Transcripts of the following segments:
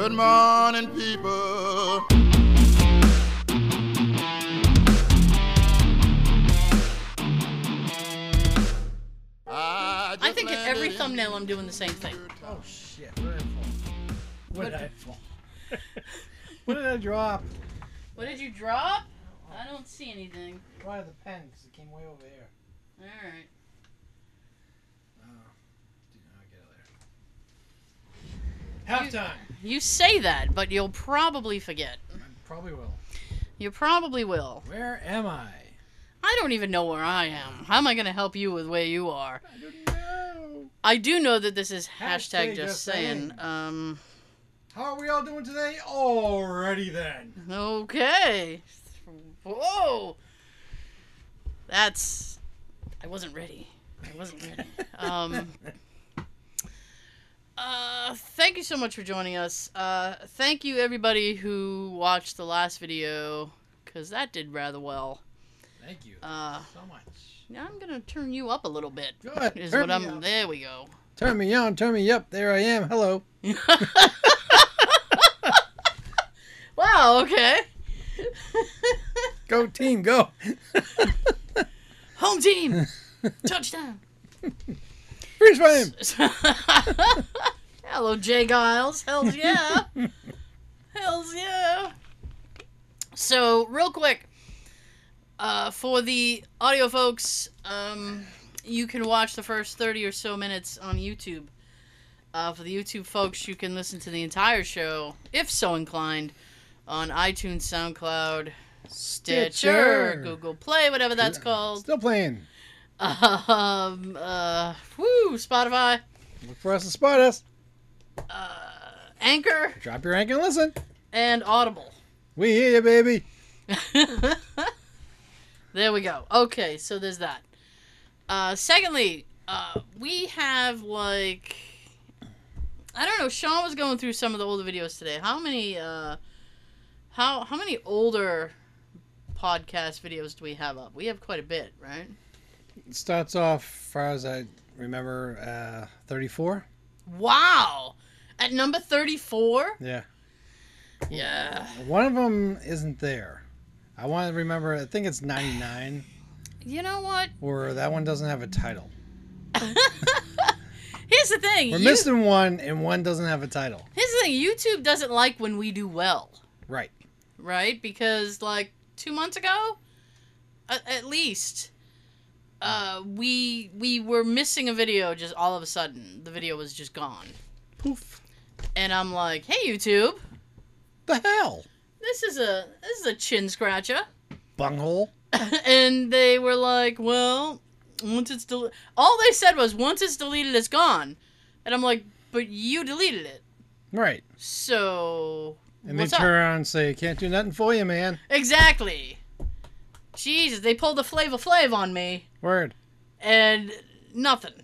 Good morning, people. I, I think in every in thumbnail I'm doing the same thing. Oh shit! Where did I fall? Where did I fall? what did I drop? What did you drop? I don't see anything. Why the pen? Because it came way over here. Alright. Oh, did not get there. Halftime. You say that, but you'll probably forget. I probably will. You probably will. Where am I? I don't even know where I am. How am I going to help you with where you are? I don't know. I do know that this is hashtag, Hashtag just just saying. saying. Um, How are we all doing today? Alrighty then. okay. Whoa. That's. I wasn't ready. I wasn't ready. Um, uh, thank you so much for joining us. Uh, thank you everybody who watched the last video, because that did rather well. Thank you Uh, so much. now I'm gonna turn you up a little bit. Good. Is Turn what I'm. up. There we go. Turn me on. Turn me up. There I am. Hello. wow. Okay. Go team. Go. Home team. Touchdown. Freeze frame. Hello, Jay Giles. Hells yeah. Hells yeah. So, real quick, uh, for the audio folks, um, you can watch the first 30 or so minutes on YouTube. Uh, for the YouTube folks, you can listen to the entire show, if so inclined, on iTunes, SoundCloud, Stitcher, Stitcher. Google Play, whatever that's called. Still playing. Um, uh, woo, Spotify, Look for us to spot us. uh, Anchor, Drop your anchor and listen. and Audible. We hear you, baby. there we go. Okay, so there's that. Uh, secondly, uh, we have like I don't know. Sean was going through some of the older videos today. How many? Uh, how how many older podcast videos do we have up? We have quite a bit, right? Starts off, far as I remember, uh, 34. Wow, at number thirty-four. Yeah. Yeah. One of them isn't there. I want to remember, I think it's 99, You know what? or that one doesn't have a title. Here's the thing. We're you- missing one, and one doesn't have a title. Here's the thing. YouTube doesn't like when we do well. Right. right? Because like two months ago, at least, uh, we we were missing a video. Just all of a sudden, the video was just gone, Poof. and I'm like, "Hey, YouTube, The hell? this is a this is a chin scratcher," Bunghole. and they were like, "Well, once it's deleted, all they said was once it's deleted, it's gone," and I'm like, "But you deleted it, Right. so." And they up?" turn around and say, can't do nothing for you, man. Exactly. Jesus, they pulled the Flava Flav on me. Word. and nothing,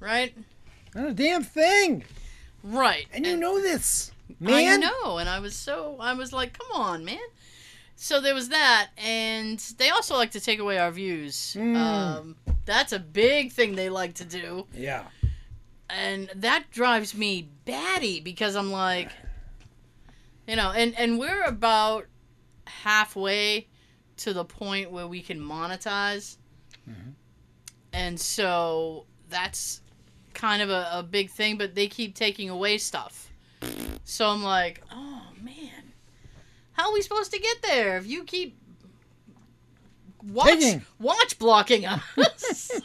right? Not a damn thing. Right. And you know this, man. I know, and I was so I was like, come on, man. So there was that, and they also like to take away our views. Mm. Um, that's a big thing they like to do, Yeah. and that drives me batty because I'm like, you know, and and we're about halfway to the point where we can monetize, Mhm. and so that's kind of a, a big thing. But they keep taking away stuff, so I'm like, oh man, how are we supposed to get there if you keep watch Taking. watch blocking us?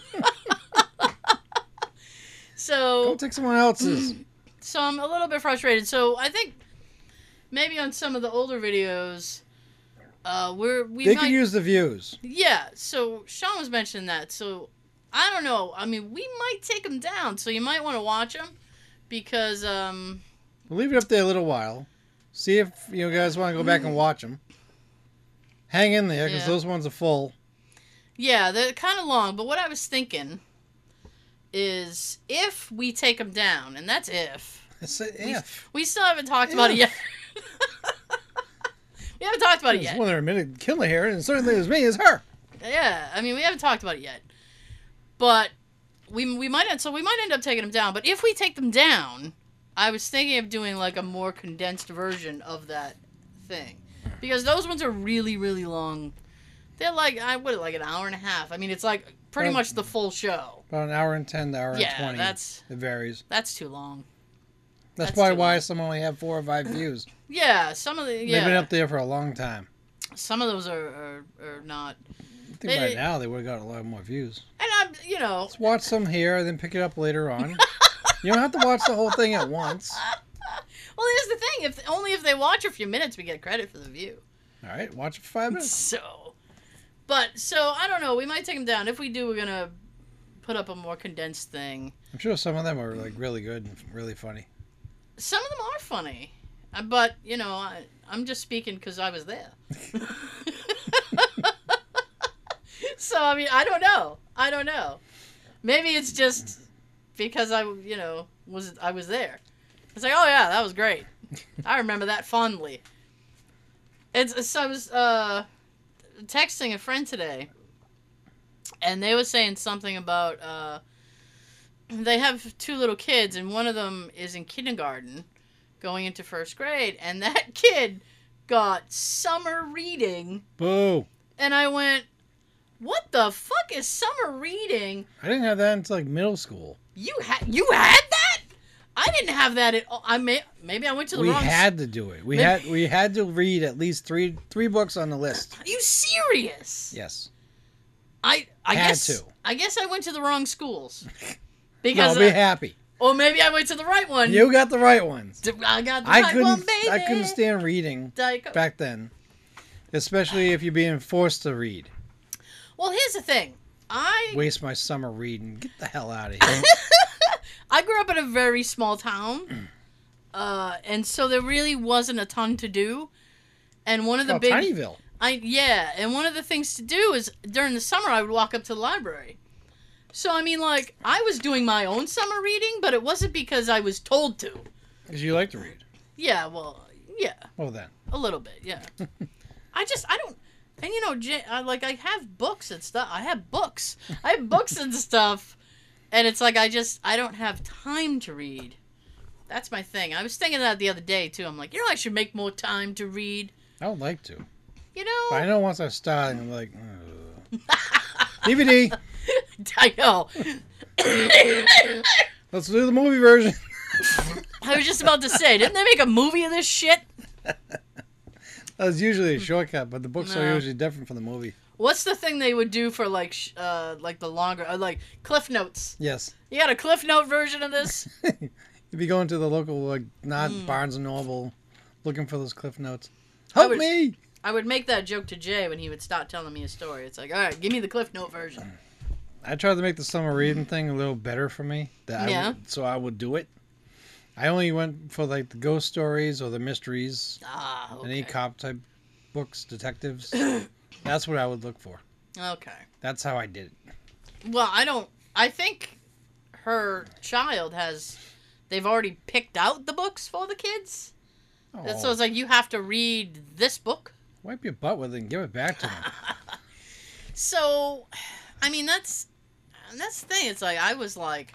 so Go take someone else's. so I'm a little bit frustrated. So I think maybe on some of the older videos, uh, we're we they might could use the views. yeah. So Sean was mentioning that. So I don't know. I mean, we might take them down. So you might want to watch them because um We'll leave it up there a little while. See if you guys want to go back and watch them. Hang in there because Yeah. those ones are full. yeah they're kind of long. But what I was thinking is if we take them down, and that's if I said if. we still haven't talked about it yet. we haven't talked about it yet. one that admitted killing her, and certainly was me, is her. Yeah, I mean, we haven't talked about it yet, but we we might end. So we might end up taking them down. But if we take them down, I was thinking of doing like a more condensed version of that thing, because those ones are really really long. They're like I what like an hour and a half. I mean, it's like pretty Um, much the full show. About an hour and ten, to hour Yeah, and twenty. that's it varies. that's too long. That's, that's probably why some only have four or five views. Yeah, some of the They've been up there for a long time. some of those are are, are not. I think They- by now they would have got a lot more views. And I'm you know Let's watch some here, and then pick it up later on. you don't have to watch the whole thing at once. Well, here's the thing: if only if they watch a few minutes, we get credit for the view. All right, watch it for five minutes. So, but so I don't know. We might take them down. If we do, we're gonna put up a more condensed thing. I'm sure some of them are like really good and really funny. Some of them are funny, uh, but you know, I, I'm just speaking because I was there. so I mean, I don't know. I don't know. Maybe it's just because I, you know, was I was there. It's like, oh yeah, that was great. I remember that fondly. It's so I was uh, texting a friend today, and they were saying something about uh, they have two little kids, and one of them is in kindergarten, going into first grade, and that kid got summer reading, Boo! and I went, "What the fuck is summer reading?" I didn't have that until like middle school. You had you had that? I didn't have that at all. I may maybe I went to the We wrong. s- had to do it. We Maybe- had we had to read at least three three books on the list. Are you serious? Yes. I I Had guess to. I guess I went to the wrong schools. Because be uh, happy. or maybe I went to the right one. You got the right ones. I got the I right couldn't. one, baby. I couldn't stand reading back then, especially if you're being forced to read. Well, here's the thing. I Waste my summer reading. Get the hell out of here. I grew up in a very small town, uh, and so there really wasn't a ton to do. And one of the oh, big, Tinyville. I yeah, and one of the things to do is during the summer I would walk up to the library. So I mean, like I was doing my own summer reading, but it wasn't because I was told to. Because you like to read. Yeah, well, yeah, Well then. a little bit, yeah. I just I don't, and you know, J- I, like I have books and stuff. I have books. I have books and stuff, and it's like I just I don't have time to read. That's my thing. I was thinking that the other day too. I'm like, you know, I should make more time to read. I don't like to. You know. But I know, once I start, I'm like, Ugh. DVD. I know. Let's do the movie version. I was just about to say, didn't they make a movie of this shit? That's usually a shortcut, but the books No. are usually different from the movie. What's the thing they would do for like, sh- uh, like the longer, uh, like Cliff Notes? Yes. You got a Cliff Note version of this? You'd be going to the local, like, not Mm. Barnes and Noble, looking for those cliff notes. I Help would- me! I would make that joke to Jay when he would stop telling me a story. It's like, all right, give me the Cliff Note version. I tried to make the summer reading thing a little better for me. That I Yeah. would, so I would do it. I only went for like the ghost stories or the mysteries, Ah, any cop type books, detectives. That's what I would look for. Okay. That's how I did it. Well, I don't. I think her child has. They've already picked out the books for the kids. Oh, So it's like you have to read this book. wipe your butt with it and give it back to them. So, I mean, that's that's the thing. It's like I was like,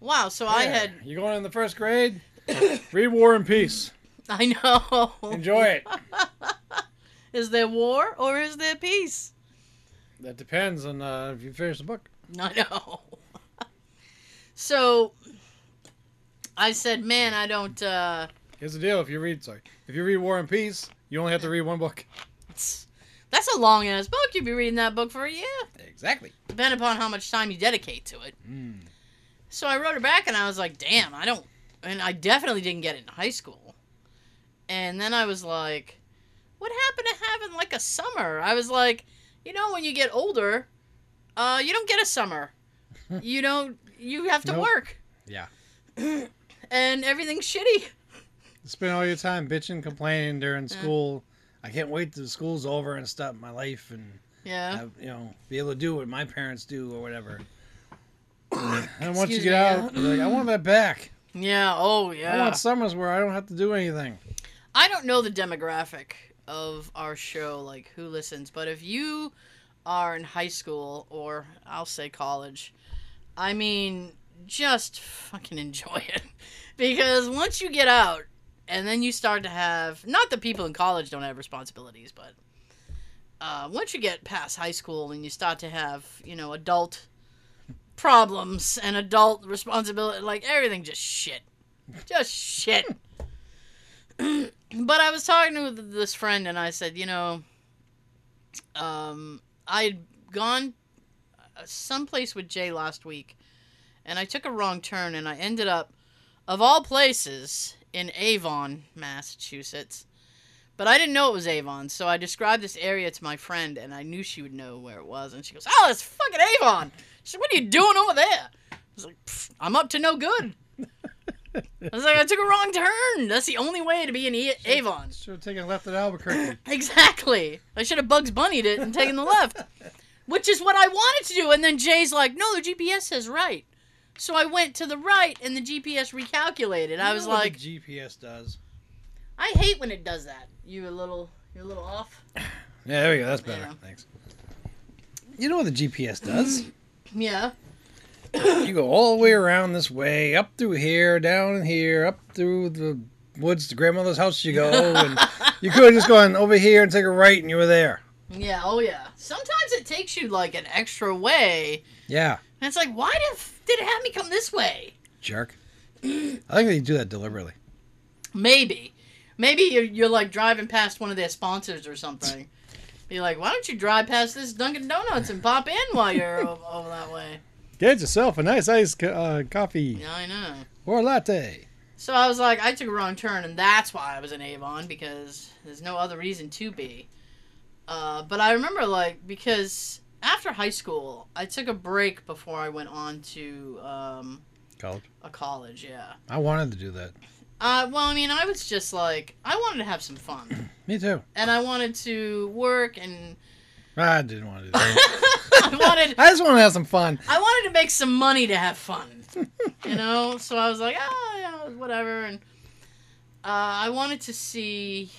wow. So I had. You going in the first grade? Read War and Peace. I know. Enjoy it. Is there war or is there peace? That depends on uh, if you finish the book. I know. so I said, man, I don't. uh Here's the deal: if you read, sorry, if you read War and Peace, you only have to read one book. That's a long ass book. You'd be reading that book for a year, Exactly. depending upon how much time you dedicate to it. Mm. So I wrote her back and I was like, damn, I don't. And I definitely didn't get it in high school. And then I was like, what happened to having like a summer? I was like, you know, when you get older, uh, you don't get a summer. you don't. You have to Nope. work. Yeah. and everything's shitty. Spend all your time bitching, complaining during school. I can't wait till school's over and start my life and Yeah. have, you know be able to do what my parents do or whatever. and once you get me, out, yeah. you're like, I want that back. Yeah. Oh, yeah. I want summers where I don't have to do anything. I don't know the demographic of our show, like who listens, but if you are in high school or I'll say college, I mean, just fucking enjoy it. because once you get out and then you start to have not that people in college don't have responsibilities but uh, once you get past high school and you start to have you know adult problems and adult responsibility like everything just shit. Just shit. But i was talking to this friend and i said you know um, i'd gone uh, someplace with jay last week and i took a wrong turn and i ended up of all places in avon massachusetts but I didn't know it was Avon, so I described this area to my friend, and I knew she would know where it was. And she goes, "Oh, it's fucking Avon." She said, "What are you doing over there?" I was like, "I'm up to no good." I was like, "I took a wrong turn. That's the only way to be in e- Avon." Should have taken a left at Albuquerque. Exactly. I should have Bugs Bunnied it and taken the left, which is what I wanted to do. And then Jay's like, "No, the GPS says right." So I went to the right, and the GPS recalculated. I was know what like, the GPS does. "I hate when it does that." You a little, you're a little off. Yeah, there we go. That's better. Yeah. Thanks. You know what the GPS does? Yeah. you go all the way around this way, up through here, down here, up through the woods to grandmother's house you go, and you could have just gone over here and take a right, and you were there. Yeah, oh yeah. Sometimes it takes you like an extra way, Yeah, and it's like, why did did it have me come this way? jerk. I think they do that deliberately. Maybe, maybe you're, you're like driving past one of their sponsors or something. You're like, why don't you drive past this Dunkin' Donuts and pop in while you're over, over that way? Get yourself a nice iced uh, coffee Yeah, I know. or a latte. So I was like, I took a wrong turn, and that's why I was in Avon because there's no other reason to be. Uh, but I remember like because after high school, I took a break before I went on to um, College. a college. Yeah. I wanted to do that. Uh, well, I mean, I was just like, I wanted to have some fun, Me too. and I wanted to work, and I didn't want to do that. I wanted, I just wanted to have some fun. I wanted to make some money to have fun, you know. So I was like, ah, know, whatever, and uh, I wanted to see.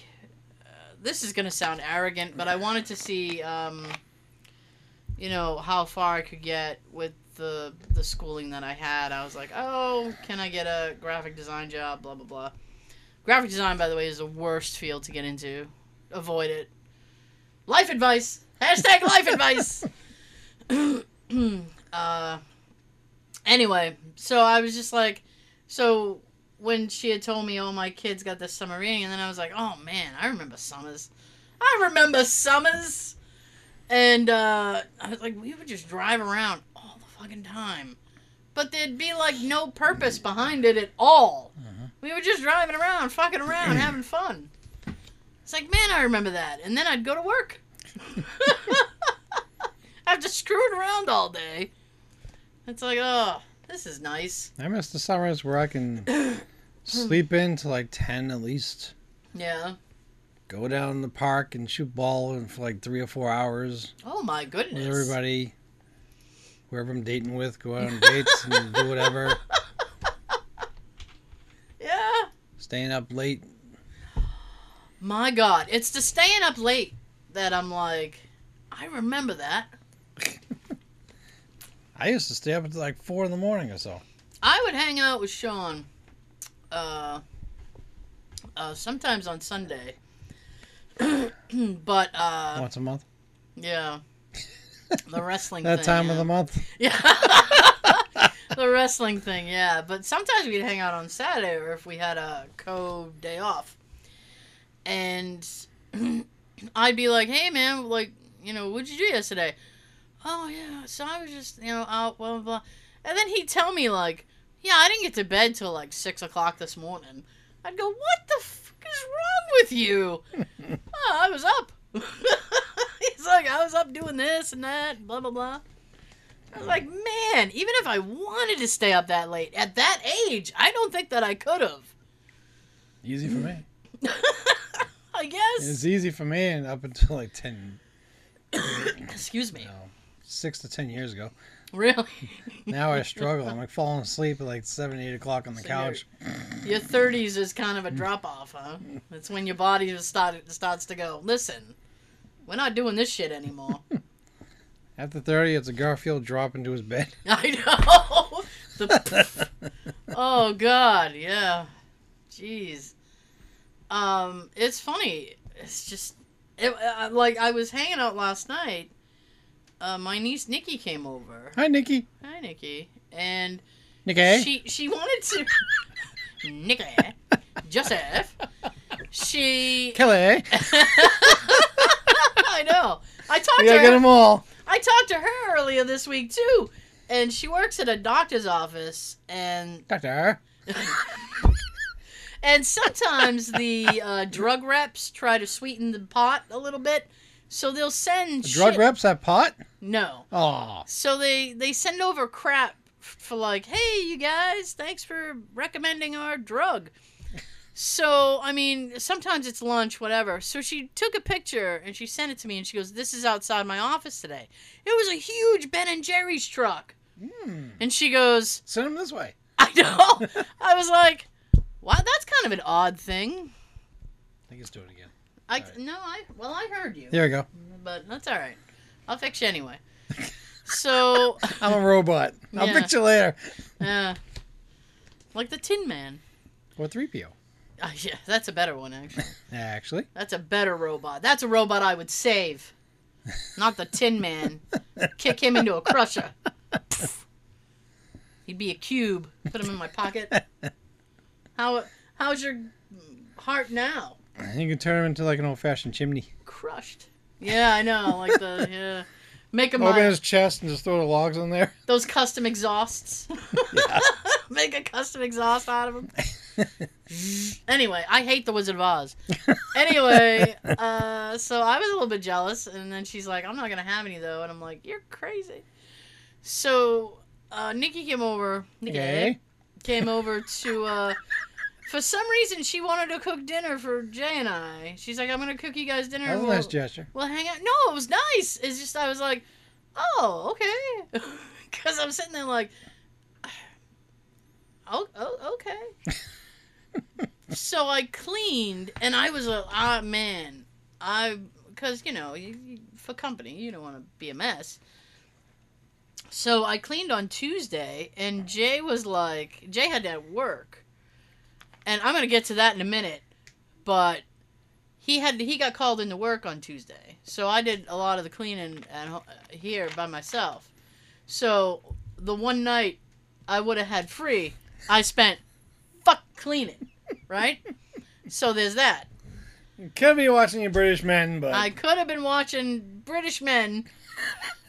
Uh, this is gonna sound arrogant, but I wanted to see, um, you know, how far I could get with the the schooling that I had. I was like, oh, can I get a graphic design job? Blah blah blah. Graphic design, by the way, is the worst field to get into. Avoid it. Life advice. Hashtag life advice. uh, anyway, so I was just like, so when she had told me, oh, my kids got this summer reading, and then I was like, oh man, I remember summers. I remember summers. And uh, I was like, we would just drive around all the fucking time. But there'd be like no purpose behind it at all. We were just driving around, fucking around, having fun. It's like, man, I remember that. And then I'd go to work. I've just screwing around all day. It's like, oh, this is nice. I miss the summers where I can sleep in to like 10 at least. Yeah. Go down in the park and shoot ball for like three or four hours Oh my with goodness. everybody. Whoever I'm dating with, go out on dates and do whatever. Yeah. Staying up late. My God. It's the staying up late that I'm like, I remember that. I used to stay up until like four in the morning or so. I would hang out with Sean uh, uh, sometimes on Sunday. but, uh, Once a month. yeah. The wrestling That thing. time yeah. of the month. Yeah. the wrestling thing, yeah. But sometimes we'd hang out on Saturday or if we had a co day off. And I'd be like, hey, man, like, you know, what'd you do yesterday? Oh, yeah, so I was just, you know, out, blah, blah, blah. And then he'd tell me, like, yeah, I didn't get to bed till like 6 o'clock this morning. I'd go, what the fuck is wrong with you? oh, I was up. He's like, I was up doing this and that, blah, blah, blah. I was like, man, even if I wanted to stay up that late at that age, I don't think that I could have. Easy for me. I guess. It's easy for me and up until like 10, Excuse me. no, six to 10 years ago. Really? Now I struggle. I'm like falling asleep at like 7, 8 o'clock on the So couch. Your 30s is kind of a drop off, huh? That's when your body just start, starts to go, listen, we're not doing this shit anymore. After 30, it's a Garfield drop into his bed. I know. The, oh God, yeah. Jeez. Um, it's funny. It's just, it, uh, like I was hanging out last night. Uh, my niece Nikki came over. Hi, Nikki. Hi, Nikki. And Nikki. she she wanted to. Nikki, Joseph. She. Kelly. I know. I talked to her. get them all. I talked to her earlier this week too, and she works at a doctor's office, and Doctor. and sometimes the uh, drug reps try to sweeten the pot a little bit, so they'll send Drug shit- reps have pot? No, Oh. so they they send over crap for like, hey, you guys, thanks for recommending our drug. So I mean, sometimes it's lunch, whatever. So she took a picture and she sent it to me, and she goes, "This is outside my office today." It was a huge Ben and Jerry's truck, Hmm. and she goes, Send them this way. "I know." I was like, "Wow, that's kind of an odd thing." I think it's doing it again. I Alright. no, I well, I heard you, There we go. but that's all right. I'll fix you anyway. So, I'm a robot. I'll Yeah. fix you later. uh, like the Tin Man. Or 3PO. Uh, yeah, that's a better one actually. Actually. That's a better robot. That's a robot I would save. Not the Tin Man. Kick him into a crusher. He'd be a cube. Put him in my pocket. How how's your heart now? You can turn them into like an old fashioned chimney. Crushed. Yeah, I know. Like the yeah. Make him Open my, his chest and just throw the logs in there. those custom exhausts. Make a custom exhaust out of him. anyway, I hate the Wizard of Oz. Anyway, uh, so I was a little bit jealous, and then she's like, "I'm not gonna have any though," and I'm like, "You're crazy." So uh, Nikki came over. Nikki Okay. came over to. Uh, for some reason, she wanted to cook dinner for Jay and I. She's like, "I'm gonna cook you guys dinner." That was a we'll- nice gesture. well, hang out. No, it was nice. It's just I was like, oh, okay, because I'm sitting there like, oh, oh okay. so I cleaned, and I was a ah man, I because you know for company you don't want to be a mess. So I cleaned on Tuesday, and Jay was like, Jay had to work, and I'm gonna get to that in a minute, but he had he got called into work on Tuesday, so I did a lot of the cleaning at here by myself. So the one night I would have had free, I spent fuck cleaning, right? so there's that. You could be watching your British men, but I could have been watching British Men,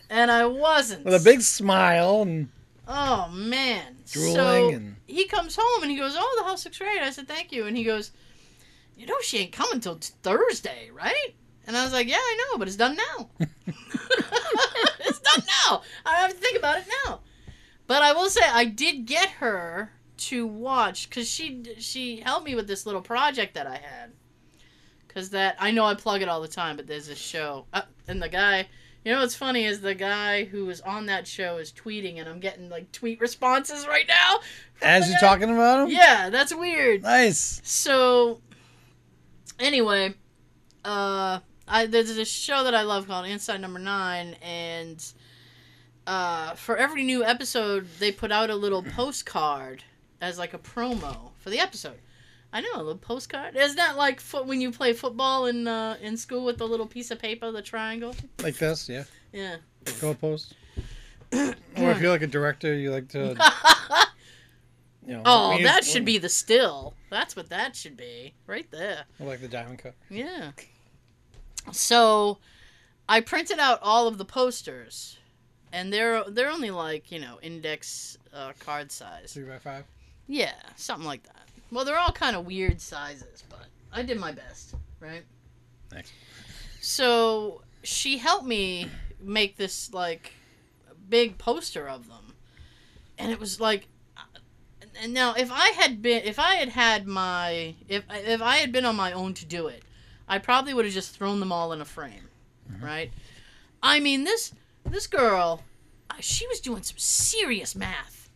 and I wasn't. with a big smile and Oh man. drooling so and he comes home and he goes, "Oh, the house looks great." I said, "Thank you." And he goes, "You know, she ain't coming till t- Thursday, right?" And I was like, "Yeah, I know, but it's done now. it's done now. I have to think about it now." But I will say, I did get her to watch because she she helped me with this little project that I had. Because that I know I plug it all the time, but there's a show, uh, and the guy. You know what's funny is the guy who was on that show is tweeting, and I'm getting like tweet responses right now. as you're guy. talking about him. Yeah, that's weird. Nice. So, anyway, uh, I there's this show that I love called Inside Number Nine, and uh, for every new episode, they put out a little postcard as like a promo for the episode. I know a little postcard. Isn't that like foot when you play football in uh, in school with the little piece of paper, the triangle? Like this, yeah. Yeah. Goalpost. or if you're like a director, you like to, you know. oh, that should be the still. That's what that should be, right there. or like the diamond cut. Yeah. So, I printed out all of the posters, and they're they're only like you know index uh, card size. Three by five. Yeah, something like that. Well, they're all kind of weird sizes, but I did my best, right? Thanks. So she helped me make this like big poster of them, and it was like. And now, if I had been, if I had had my, if if I had been on my own to do it, I probably would have just thrown them all in a frame, right? I mean, this this girl, uh, she was doing some serious math,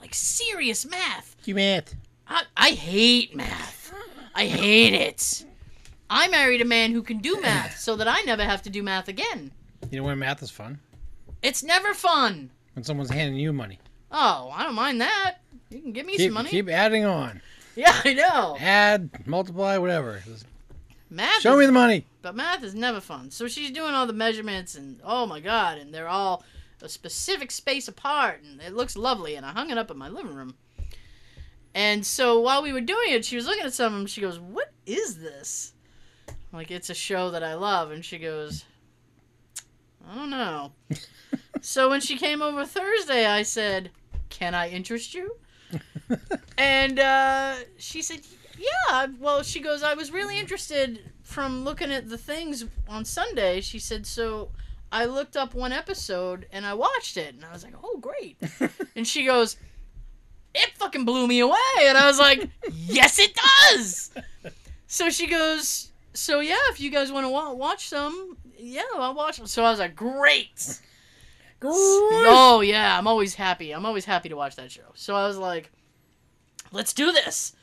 like serious math. You math. I, I hate math. I hate it. I married a man who can do math so that I never have to do math again. You know when math is fun? It's never fun. When someone's handing you money. Oh, I don't mind that. You can give me Keep, some money. keep adding on. Yeah, I know. Add, multiply, whatever. Math show is- me the money. But math is never fun. So she's doing all the measurements, and oh my god, and they're all a specific space apart, and it looks lovely. And I hung it up in my living room. And so while we were doing it, she was looking at some of them. She goes, "What is this?" I'm like, it's a show that I love, and she goes, "I don't know." so when she came over Thursday, I said, "Can I interest you?" and uh, she said, "Yeah." Well, she goes, "I was really interested from looking at the things on Sunday." She said, "So I looked up one episode and I watched it, and I was like, oh great." and she goes, "It fucking blew me away," and I was like, "Yes, it does." So she goes, "So yeah, if you guys want to wa- watch some." Yeah, I'll watch them. So I was like, great. Oh yeah, I'm always happy. I'm always happy to watch that show. So I was like, let's do this.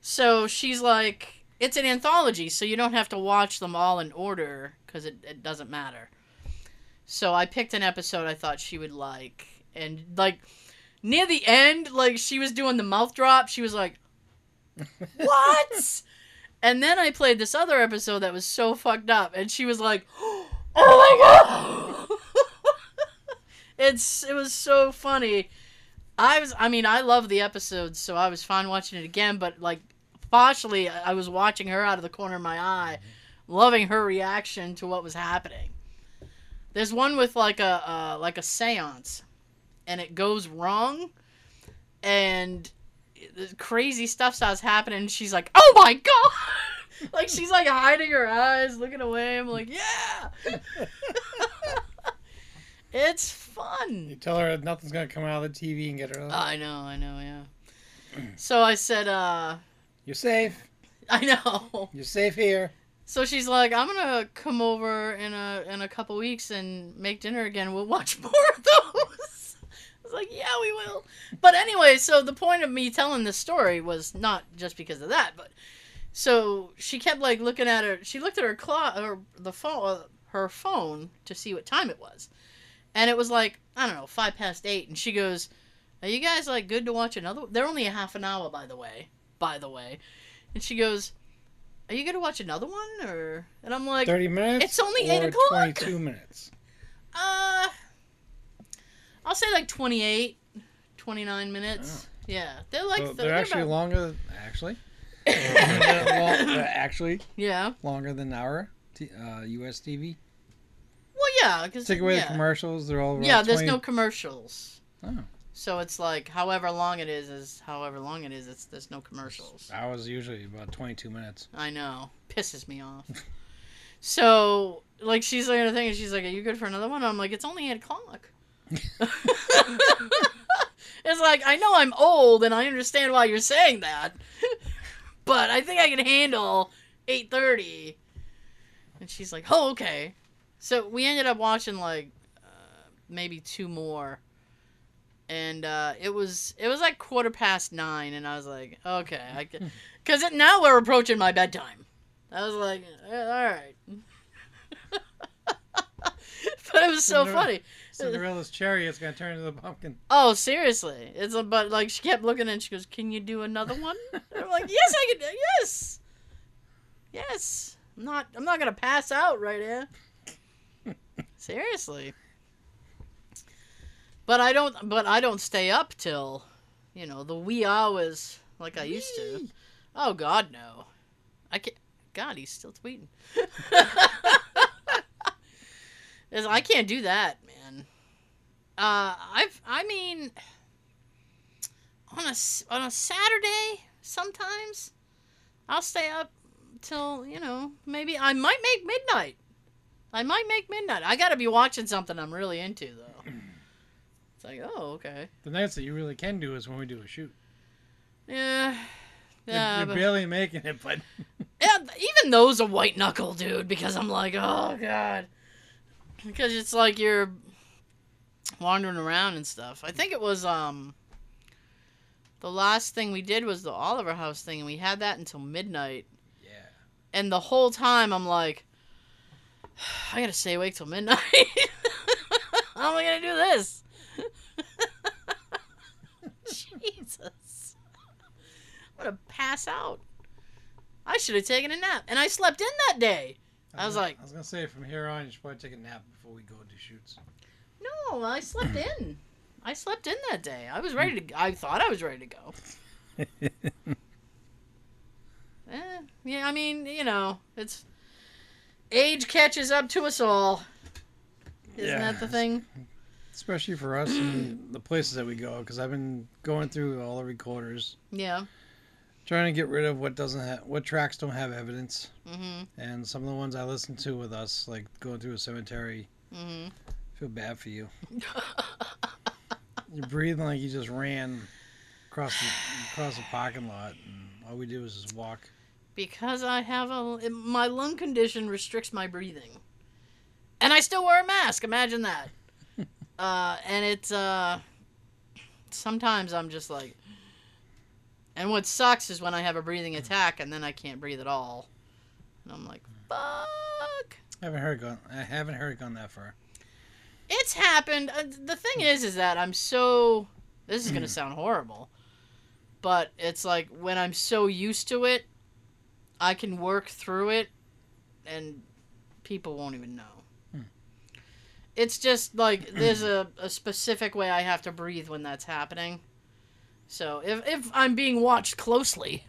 So she's like, it's an anthology, so you don't have to watch them all in order because it, it doesn't matter. So I picked an episode I thought she would like, and like near the end, like she was doing the mouth drop. She was like, "What?" and then I played this other episode that was so fucked up, and she was like, "Oh my god!" it's it was so funny. I was, I mean, I love the episodes, so I was fine watching it again. But like, partially, I was watching her out of the corner of my eye, loving her reaction to what was happening. There's one with like a uh, like a séance, and it goes wrong, and the crazy stuff starts happening. And she's like, "Oh my god!" like she's like hiding her eyes, looking away. I'm like, "Yeah." it's fun. You tell her nothing's gonna come out of the TV and get her. I know, I know, yeah. So I said, uh, You're safe. I know. You're safe here. So she's like, I'm gonna come over in a in a couple weeks and make dinner again. We'll watch more of those. Was like, yeah, we will. But anyway, so the point of me telling this story was not just because of that, but so she kept like looking at her. She looked at her clock or the phone, uh, her phone to see what time it was, and it was like I don't know, five past eight. And she goes, "Are you guys like good to watch another?" They're only a half an hour, by the way. By the way, and she goes, "Are you gonna watch another one?" Or and I'm like, Thirty minutes. it's only 8 o'clock. Twenty-two minutes. uh, I'll say like 28, 29 minutes. Yeah, they're like So th- they're actually about- longer. Actually. they're, lo- they're actually Yeah. longer than our t- uh, U.S. TV. Well, yeah, because Take away yeah. the commercials. They're all. Yeah, there's 20 no commercials. Oh. So it's like however long it is is however long it is. It's there's no commercials. I was usually about twenty-two minutes. I know, pisses me off. so like she's looking at the thing and she's like, "Are you good for another one?" I'm like, "It's only eight o'clock." It's like I know I'm old and I understand why you're saying that, but I think I can handle eight thirty. And she's like, "Oh, okay." So we ended up watching like uh, maybe two more, and uh, it was it was like quarter past nine, and I was like, "Okay," I can, because now we're approaching my bedtime. I was like, "Eh, "All right." but it was so funny. Cinderella's chariot's gonna turn into the pumpkin. Oh, seriously? It's a, but like she kept looking and she goes, "Can you do another one?" I'm like, "Yes, I can. Yes, yes. I'm not. I'm not gonna pass out right here. seriously. But I don't. But I don't stay up till, you know, the wee hours like I used to. Oh God, no. I can't. God, he's still tweeting. I can't do that. Uh, I've, I mean, on a on a Saturday sometimes, I'll stay up till you know maybe I might make midnight. I might make midnight. I gotta be watching something I'm really into though. It's like, oh, okay, The nights that you really can do is when we do a shoot. yeah, You're, yeah. you're but- barely making it, but Yeah, even those are white knuckle, dude, because I'm like, oh god. Because it's like you're wandering around and stuff. I think it was um the last thing we did was the Oliver House thing, and we had that until midnight. Yeah. And the whole time I'm like, I gotta stay awake till midnight. How am I gonna do this? Jesus, I'm gonna pass out. I should have taken a nap, and I slept in that day. I was, uh-huh. like, I was gonna say from here on, you should probably take a nap before we go into shoots. No, I slept in. I slept in that day. I was ready to. I thought I was ready to go. Eh, yeah, I mean, you know, it's age catches up to us all. Isn't that the thing? Especially for us and the places that we go, because I've been going through all the recorders, Yeah. trying to get rid of what doesn't have, what tracks don't have evidence, Mhm. and some of the ones I listen to with us, like going through a cemetery, Mhm. Feel bad for you. You're breathing like you just ran across the across the parking lot, and all we did was just walk. because I have a my lung condition restricts my breathing, and I still wear a mask. Imagine that. uh, and it's uh, sometimes I'm just like, and what sucks is when I have a breathing attack and then I can't breathe at all, and I'm like, fuck. I haven't heard gone. I haven't heard it gone that far. It's happened. Uh, the thing is, is that I'm so. This is gonna sound horrible, but it's like when I'm so used to it, I can work through it, and people won't even know. Hmm. It's just like there's a, a specific way I have to breathe when that's happening. So if if I'm being watched closely,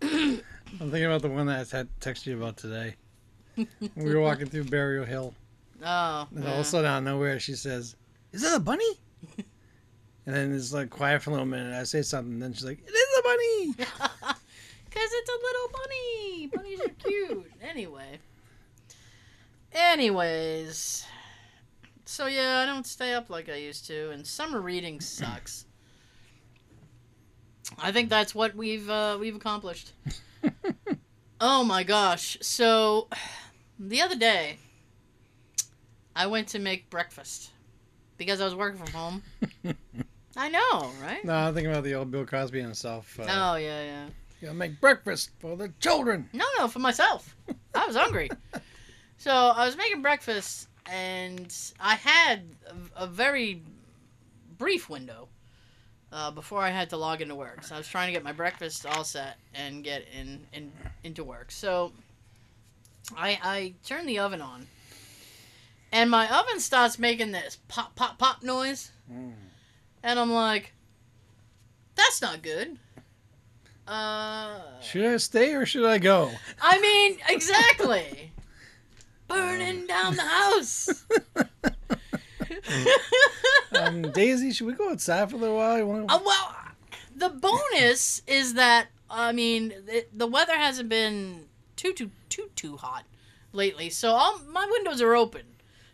I'm thinking about the one that I had texted you about today. we were walking through Burial Hill, oh, and all of yeah. a sudden, out of nowhere, she says, "Is that a bunny?" and then it's like quiet for a little minute. I say something, and then she's like, "It is a bunny." Because it's a little bunny. Bunnies are cute. Anyway. Anyways. So yeah, I don't stay up like I used to, and summer reading sucks. I think that's what we've uh, we've accomplished. oh my gosh! So the other day, I went to make breakfast because I was working from home. I know, right? No, I'm thinking about the old Bill Cosby and himself. Uh, Oh yeah, yeah. You gotta make breakfast for the children. No, no, for myself. I was hungry. So I was making breakfast, and I had a, a very brief window uh, before I had to log into work. So I was trying to get my breakfast all set and get in, in into work. So I I turn the oven on, and my oven starts making this pop pop pop noise, Mm. and I'm like, "That's not good." Uh, Should I stay or should I go? I mean, exactly. Burning down the house. Um, Daisy, should we go outside for a little while? Wanna... Uh, well, the bonus is that I mean it, the weather hasn't been too too too too hot lately, so all my windows are open.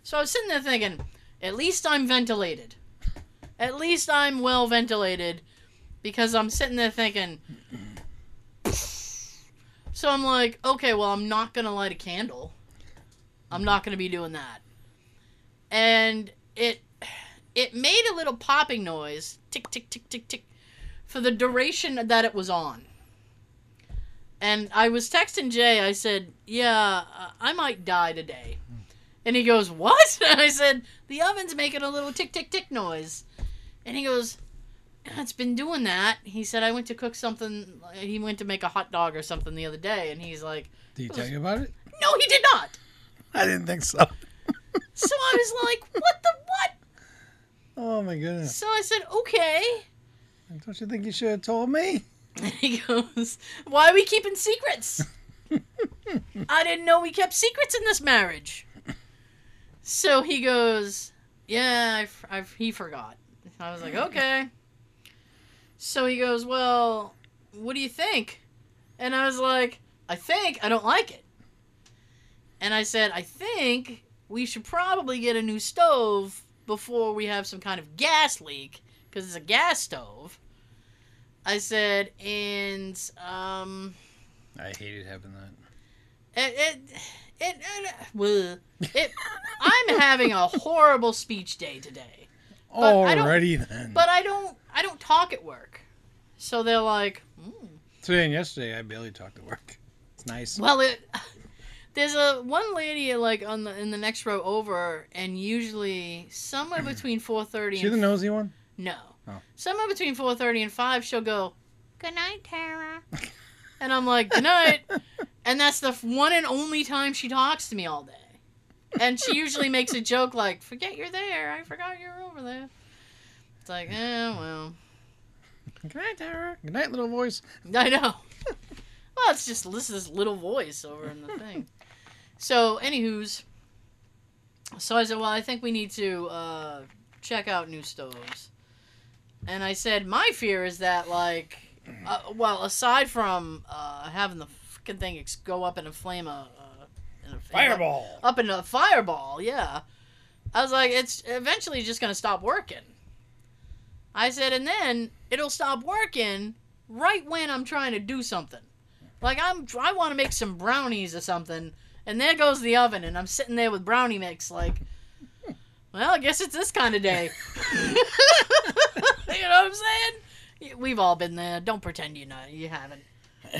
So I was sitting there thinking, at least I'm ventilated. At least I'm well ventilated, because I'm sitting there thinking. So I'm like, okay, well, I'm not gonna light a candle. I'm not gonna be doing that. And it it made a little popping noise, tick tick tick tick tick, for the duration that it was on. And I was texting Jay. I said, "Yeah, I might die today." And he goes, "What?" And I said, "The oven's making a little tick tick tick noise." And he goes, "It's been doing that." He said, "I went to cook something. He went to make a hot dog or something the other day." And he's like, Did he tell you about it? "No, he did not." I didn't think so. So I was like, "What the what?" Oh my goodness! So I said, "Okay." Don't you think you should have told me? And he goes, Why are we keeping secrets? I didn't know we kept secrets in this marriage. So he goes, Yeah, I, f- I he forgot. I was like, Okay. So he goes, Well, what do you think? And I was like, I think I don't like it. And I said, I think we should probably get a new stove before we have some kind of gas leak because it's a gas stove. I said, and um, I hated having that. it it it, it, it I'm having a horrible speech day today, But I don't- Alrighty then. but I don't I don't talk at work, so they're like, mm. Today and yesterday, I barely talked at work. It's nice. well, it. There's a one lady like on the in the next row over, and usually somewhere between four thirty She the nosy one? No. Oh. Somewhere between 4:30 and 5 she'll go, Good night, Tara. and I'm like, Good night. and that's the one and only time she talks to me all day. And she usually makes a joke like, Forget you're there. I forgot you're over there. It's like, eh, well. Good night, Tara. Good night, little voice. I know. well, it's just listen this little voice over in the thing. So, anywho's, so I said, well, I think we need to uh, check out new stoves. And I said, my fear is that, like, uh, well, aside from uh, having the fucking thing ex- go up in a flame, uh, uh, in a Fireball. up in a fireball, yeah. I was like, it's eventually just gonna stop working. I said, and then it'll stop working right when I'm trying to do something. Like I'm, I want to make some brownies or something, and there goes the oven, and I'm sitting there with brownie mix, like, well, I guess it's this kind of day. you know what I'm saying? We've all been there. Don't pretend you know you haven't.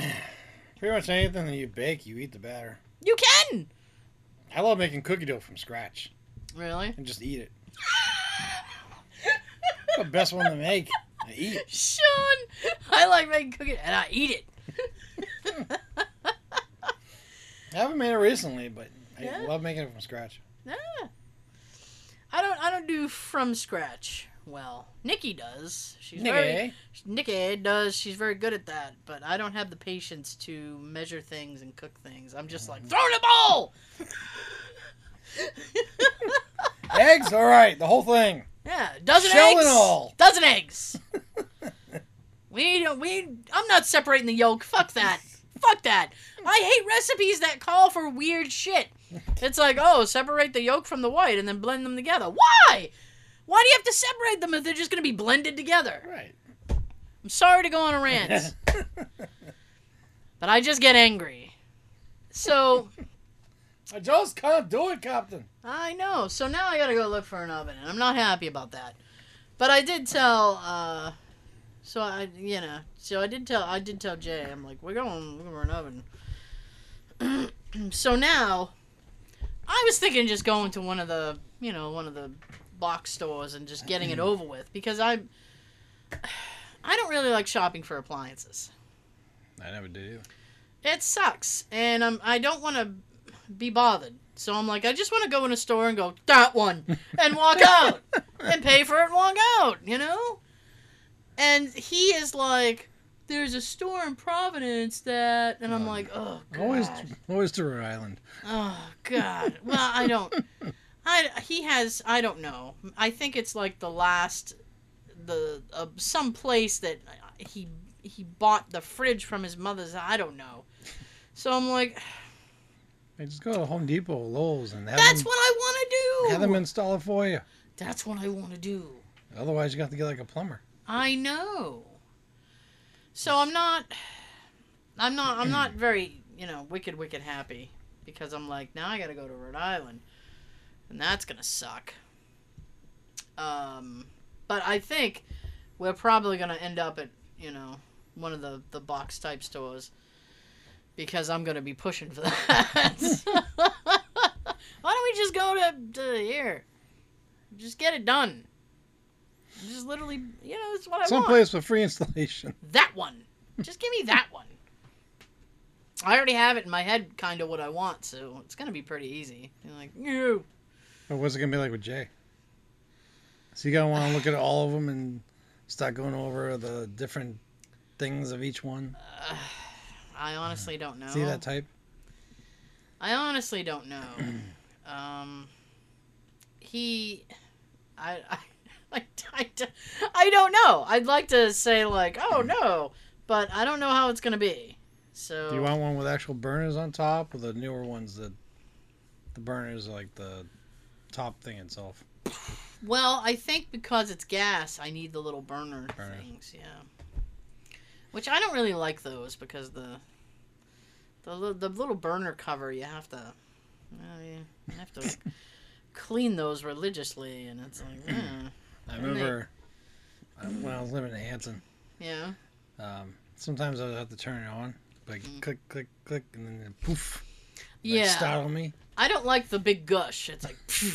Pretty much anything that you bake, you eat the batter. You can. I love making cookie dough from scratch Really? and just eat it. the best one to make. I eat. Sean, I like making cookies and I eat it. I haven't made it recently, but I Yeah. love making it from scratch. Yeah. I don't. I don't do from scratch. Well, Nikki does. She's very. Nikki does. She's very good at that. But I don't have the patience to measure things and cook things. I'm just like mm-hmm. throw the ball. eggs? All right, the whole thing. Yeah, dozen Shell eggs. and all. Dozen eggs. we don't. We. I'm not separating the yolk. Fuck that. Fuck that. I hate recipes that call for weird shit. It's like, oh, separate the yolk from the white and then blend them together. Why? Why do you have to separate them if they're just going to be blended together? Right. I'm sorry to go on a rant, but I just get angry. So I just can't do it, Captain. I know. So now I gotta go look for an oven, and I'm not happy about that. But I did tell, uh, so I, you know, so I did tell, I did tell Jay, I'm like, we're going looking for an oven. so now, I was thinking just going to one of the, you know, one of the box stores and just getting it mm. over with because I'm I don't really like shopping for appliances. I never did either. It sucks, and I'm I don't want to be bothered. So I'm like, I just want to go in a store and go that one, and walk out, and pay for it and walk out. You know. And he is like, "There's a store in Providence that," and I'm um, like, "Oh God, Always, always to Rhode Island. oh God." Well, I don't. I he has I don't know. I think it's like the last, the uh, some place that he he bought the fridge from his mother's. I don't know. So I'm like, I just go to Home Depot, Lowe's, and have that's them what I want to do. have them install it for you. That's what I want to do. Otherwise, you got to get like a plumber. I know. So I'm not. I'm not. I'm not very, you know, wicked, wicked happy because I'm like, now I got to go to Rhode Island, and that's gonna suck. Um, but I think we're probably gonna end up at, you know, one of the the box type stores because I'm gonna be pushing for that. Why don't we just go to, to here? Just get it done. Just literally, you know, it's what I want. Some want. place with free installation. That one. Just give me that one. I already have it in my head, kind of what I want, so it's gonna be pretty easy. You're like, no. But what's it gonna be like with Jay? So you gotta want to look at all of them and start going over the different things of each one. Uh, I honestly don't know. See that type? I honestly don't know. um, he, I, I, I, I, I don't know. I'd like to say like, oh no, but I don't know how it's gonna be. So Do you want one with actual burners on top, or the newer ones that the burners like the top thing itself? Well, I think because it's gas, I need the little burner Burner. things. Yeah. Which I don't really like those because the the the little burner cover you have to uh, you have to clean those religiously, and it's like eh. I And they- remember uh, when I was living in Hanson. yeah. Um, sometimes I would have to turn it on, like Mm. click, click, click, and then poof, like Yeah, startle me. I don't like the big gush. It's like, phew.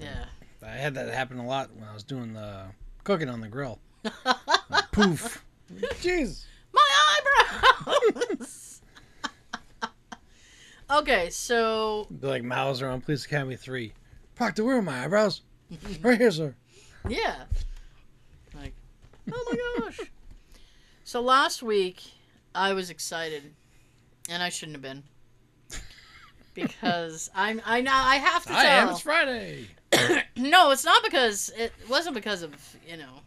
yeah. I had that happen a lot when I was doing the cooking on the grill. Like, poof, Jeez. My eyebrows. okay, so They're like Mauser on Police Academy 3. Proctor, where are my eyebrows? right here, sir. yeah, like, oh my gosh. so last week, I was excited, and I shouldn't have been. Because I'm, I now I have to tell. I am. It's Friday. no, it's not because it wasn't because of you know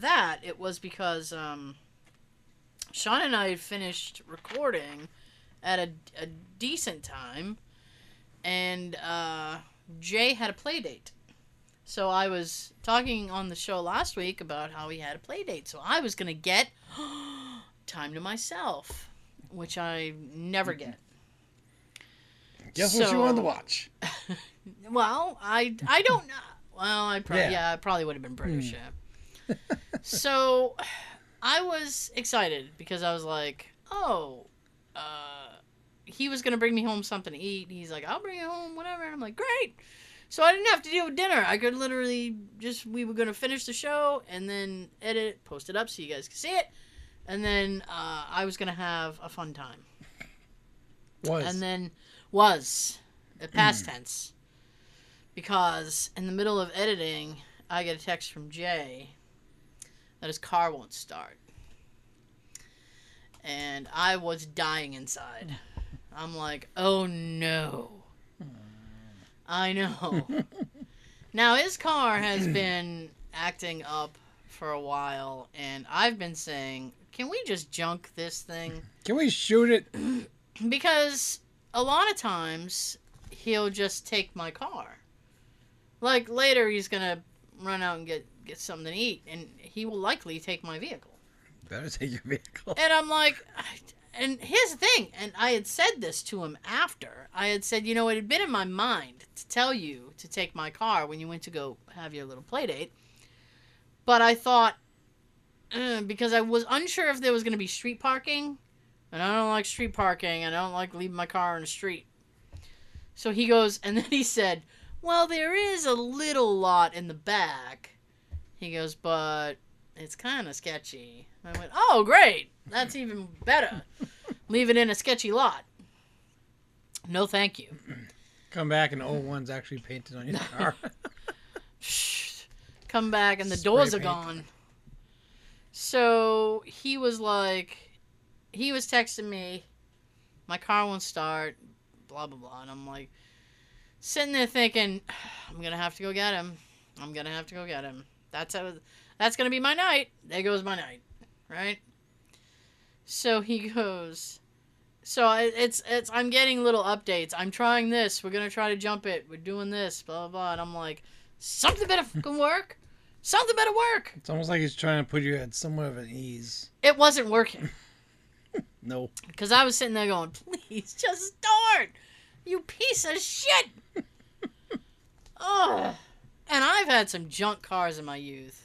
that. It was because um, Sean and I had finished recording at a, a decent time, and uh, Jay had a play date. So I was talking on the show last week about how he had a play date. So I was gonna get time to myself, which I never get. Guess what you wanted to watch? Well, I I don't know. Well, I probably Yeah. yeah. I probably would have been British. Yeah. so, I was excited because I was like, oh, uh, he was gonna bring me home something to eat. He's like, I'll bring you home, whatever. And I'm like, great. So I didn't have to deal with dinner. I could literally just we were gonna finish the show and then edit, post it up so you guys could see it, and then uh, I was gonna have a fun time. Was. And then was the past hmm. tense. Because in the middle of editing, I get a text from Jay that his car won't start. And I was dying inside. I'm like, oh no. I know. now, his car has been acting up for a while, and I've been saying, can we just junk this thing? Can we shoot it? because a lot of times he'll just take my car. Like later he's gonna run out and get get something to eat, and he will likely take my vehicle. Better take your vehicle. And I'm like, and here's the thing, and I had said this to him after. I had said, you know, it had been in my mind to tell you to take my car when you went to go have your little play date. But I thought, uh, because I was unsure if there was going to be street parking, and I don't like street parking, and I don't like leaving my car in the street. So he goes, and then he said, well, there is a little lot in the back. He goes, but it's kind of sketchy. I went, oh, great. That's even better. Leave it in a sketchy lot. No, thank you. Come back and 01's actually painted on your car. Shh. Come back and the Spray doors are paint. gone. So he was like, he was texting me, my car won't start, blah, blah, blah. And I'm like, sitting there thinking, I'm going to have to go get him. I'm going to have to go get him. That's how, that's going to be my night. There goes my night. Right? So he goes, so it's it's I'm getting little updates. I'm trying this. We're gonna try to jump it. We're doing this. Blah blah blah. And I'm like, something better fucking work. Something better work. it's almost like he's trying to put you at somewhat of an ease. It wasn't working No. because I was sitting there going, please just start. You piece of shit. oh, and I've had some junk cars in my youth.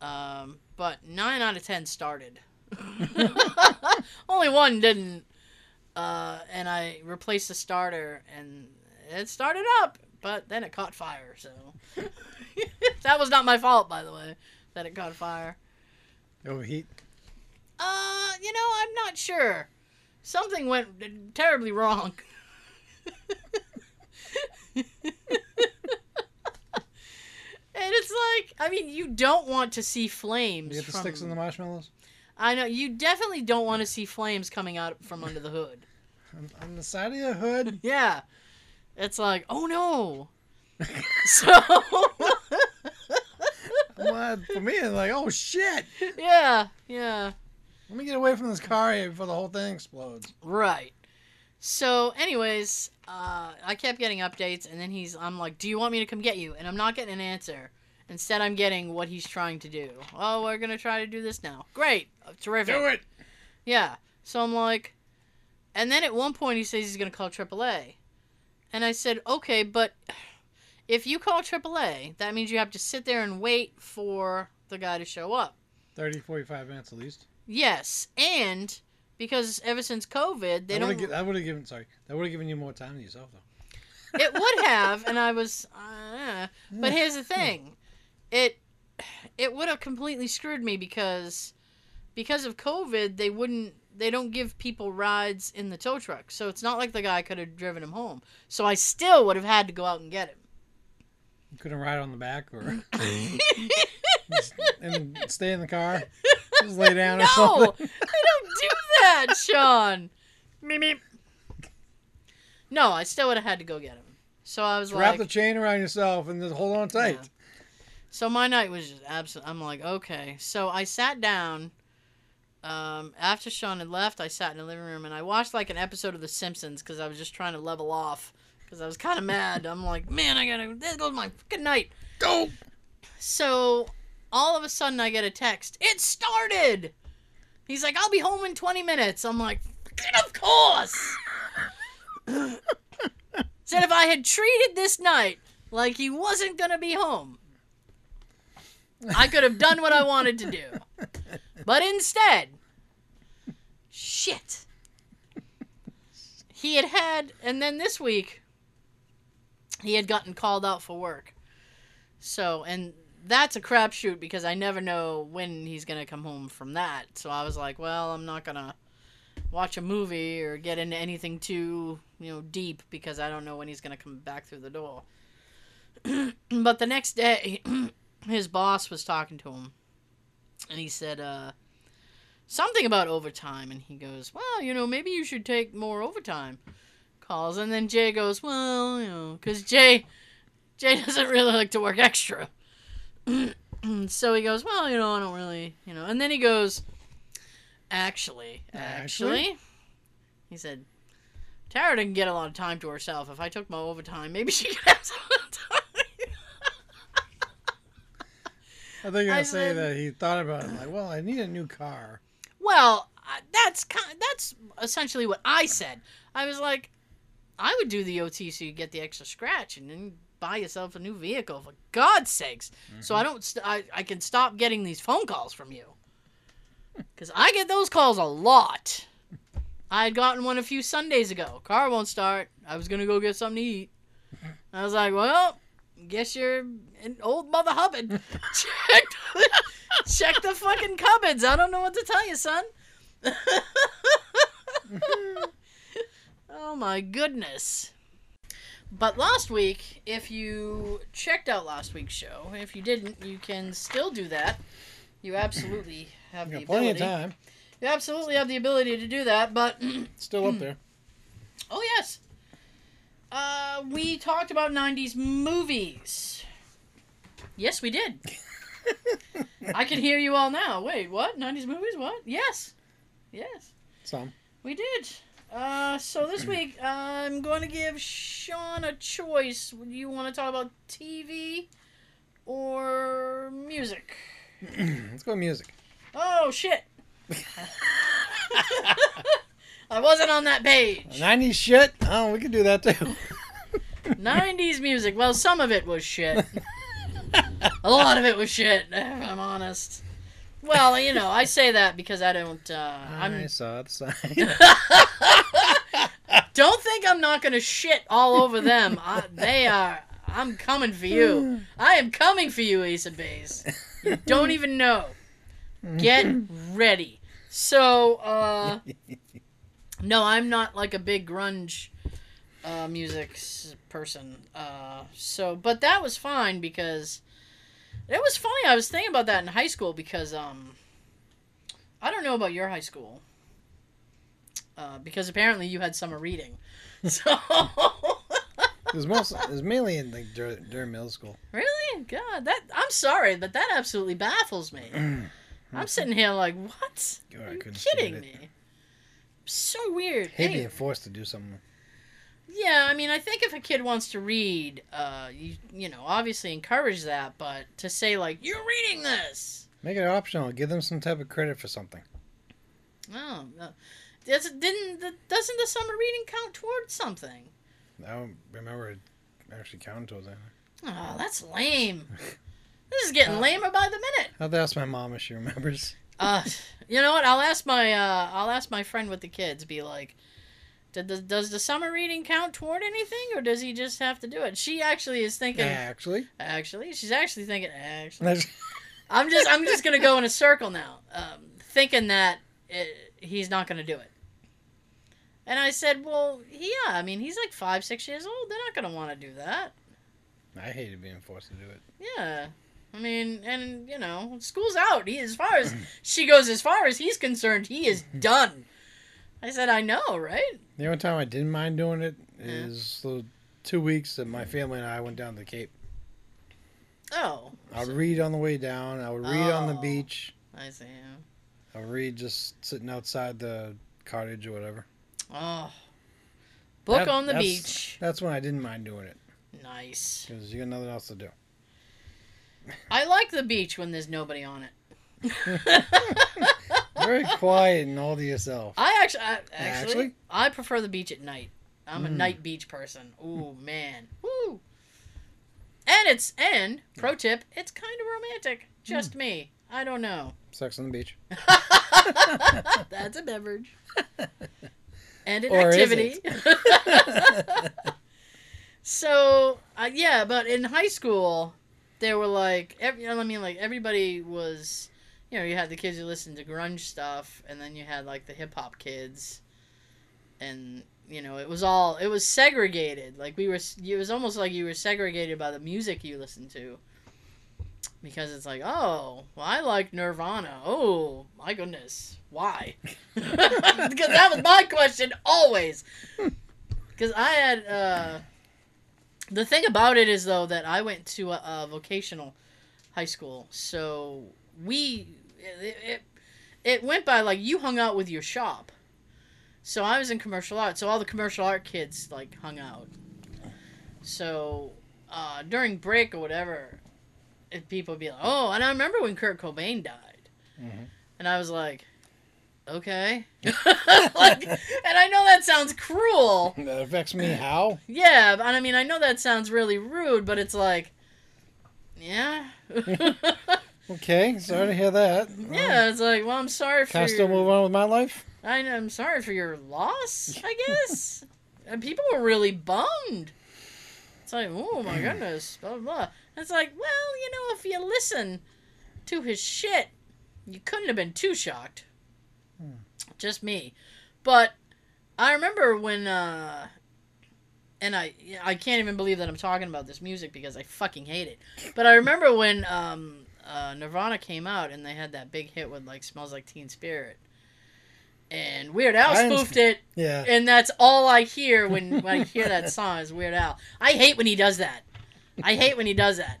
Um, but nine out of ten started. Only one didn't. Uh, and I replaced the starter, and it started up, but then it caught fire. So that was not my fault, by the way, that it caught fire. Overheat. Uh, you know, I'm not sure. Something went terribly wrong. and it's like, I mean, you don't want to see flames. You get the from, sticks and the marshmallows? I know you definitely don't want to see flames coming out from under the hood. On, on the side of the hood? Yeah, it's like, oh no. so What? For me, it's like, oh shit! yeah, yeah. Let me get away from this car here before the whole thing explodes. Right. So, anyways, uh, I kept getting updates, and then he's, I'm like, "Do you want me to come get you?" And I'm not getting an answer. Instead, I'm getting what he's trying to do. Oh, we're gonna try to do this now. Great, Uh, terrific. Do it! Yeah. So I'm like, and then at one point he says he's gonna call AAA, and I said, okay, but if you call AAA, that means you have to sit there and wait for the guy to show up. 30, 45 minutes at least. Yes, and because ever since COVID, they That don't. would've gi- that would have given, sorry, that would have given you more time to yourself, though. it would have, and I was. Uh, but here's the thing, it it would have completely screwed me because because of COVID, they wouldn't. They don't give people rides in the tow truck, so it's not like the guy could have driven him home. So I still would have had to go out and get him. You couldn't ride on the back or and stay in the car. Just lay down or No. I don't do that, Sean. Meep, meep. No, I still would have had to go get him. So I was Wrap like, the chain around yourself and just hold on tight. Yeah. So my night was just absolute. I'm like, okay. So I sat down. Um, after Sean had left, I sat in the living room and I watched like an episode of The Simpsons because I was just trying to level off because I was kind of mad. I'm like, man, I gotta. There goes my fucking night. Go. So all of a sudden, I get a text. It started. He's like, I'll be home in 20 minutes. I'm like, of course. Said if I had treated this night like he wasn't gonna be home, I could have done what I wanted to do. But instead, shit. He had had, and then this week, he had gotten called out for work. So, and that's a crapshoot because I never know when he's gonna come home from that. So I was like, well, I'm not gonna watch a movie or get into anything too, you know, deep because I don't know when he's gonna come back through the door. but the next day, his boss was talking to him, and he said, uh, something about overtime, and he goes, well, you know, maybe you should take more overtime calls. And then Jay goes, well, you know, because Jay, Jay doesn't really like to work extra. so he goes, well, you know, I don't really, you know. And then he goes, actually, actually, Actually? he said, Tara didn't get a lot of time to herself. If I took my overtime, maybe she could have some time. I think I say that he thought about it like, well, I need a new car. Well, that's kind that's essentially what I said. I was like, I would do the OT so you get the extra scratch and then buy yourself a new vehicle for God's sakes. So I mm-hmm. don't st- I, I can stop getting these phone calls from you. Cuz I get those calls a lot. I had gotten one a few Sundays ago. Car won't start. I was going to go get something to eat. I was like, "Well, guess you're an old mother hubbard. check, check the fucking cupboards. I don't know what to tell you, son. Mm-hmm. oh my goodness. But last week, if you checked out last week's show, if you didn't, you can still do that. You absolutely have You the plenty ability. of time. You absolutely have the ability to do that, but still up there. Oh yes. Uh, we talked about '90s movies. Yes, we did. I can hear you all now. Wait, what? '90s movies? What? Yes, yes, Some. we did. Uh, so this week I'm going to give Sean a choice. Do you want to talk about TV or music? Let's go music. Oh shit! I wasn't on that page. 90s shit? Oh, we could do that too. 90s music. Well, some of it was shit. A lot of it was shit, if I'm honest. Well, you know, I say that because I don't. Uh, I I'm. saw the sign. Don't think I'm not gonna shit all over them. I, they are. I'm coming for you. I am coming for you, Ace of Base. You don't even know. Get ready. So, uh, no, I'm not like a big grunge uh, music person. Uh, so, but that was fine because it was funny. I was thinking about that in high school because um, I don't know about your high school. Uh, because apparently you had summer reading. So It was most. It was mainly in like during, during middle school. really, God, that I'm sorry, but that absolutely baffles me. I'm sitting here like, what? God, Are you kidding me? So weird. Hate Anyway, being forced to do something. Yeah, I mean, I think if a kid wants to read, uh, you you know, obviously encourage that, but to say like you're reading this, Make it optional. Give them some type of credit for something. oh, uh, does didn't the, doesn't the summer reading count towards something? I don't remember it actually counting towards anything. Oh, that's lame. This is getting Uh, lamer by the minute. I'll have to ask my mom if she remembers. Uh, you know what? I'll ask my uh, I'll ask my friend with the kids. Be like, the, does the summer reading count toward anything, or does he just have to do it? She actually is thinking. Actually, Actually, she's actually thinking. Actually, I'm just I'm just gonna go in a circle now. Um, thinking that it, he's not going to do it. And I said, well, yeah, I mean, he's like five, six years old. They're not going to want to do that. I hated being forced to do it. Yeah. I mean, and, you know, school's out. He, as far as she goes, as far as he's concerned, he is done. I said, I know, right? The only time I didn't mind doing it is Yeah. the two weeks that my family and I went down to the Cape. Oh. I would read on the way down. I would read on the Oh. beach. I see. I would read just sitting outside the cottage or whatever. Oh. Book That- on the that's- beach. That's when I didn't mind doing it Nice. because you got nothing else to do. I like the beach when there's nobody on it. Very quiet and all to yourself. I actually, I, actually, Actually? I prefer the beach at night. I'm a Mm. night beach person. Ooh man, woo. And it's and pro tip, it's kind of romantic. Just me. I don't know. Sex on the beach. That's a beverage. And an Or activity. so uh, yeah, but in high school, they were like, every, I mean, like everybody was, you know, you had the kids who listened to grunge stuff, and then you had like the hip hop kids, and you know, it was all it was segregated. Like we were, it was almost like you were segregated by the music you listened to. Because it's like, oh, well, I like Nirvana. Oh, my goodness. Why? because that was my question always. Because I had, uh, the thing about it is, though, that I went to a, a vocational high school. So we, it, it, it went by like you hung out with your shop. So I was in commercial art. So all the commercial art kids, like, hung out. So uh, during break or whatever, people would be like, "Oh," and I remember when Kurt Cobain died, Mhm. and I was like, "Okay," like, and I know that sounds cruel, That affects me how? yeah, but- and I mean I know that sounds really rude, but it's like, yeah, Okay, sorry to hear that. yeah, it's like, well, I'm sorry for Can I still your, move on with my life? I know, I'm sorry for your loss, I guess. and people were really bummed. It's like, oh my goodness, blah blah. blah. It's like, well, you know, if you listen to his shit, you couldn't have been too shocked. Hmm. Just me, but I remember when, uh, and I I can't even believe that I'm talking about this music because I fucking hate it. But I remember when um, uh, Nirvana came out and they had that big hit with like "Smells Like Teen Spirit," and Weird Al spoofed it Yeah. and that's all I hear when, when I hear that song is Weird Al. I hate when he does that. I hate when he does that.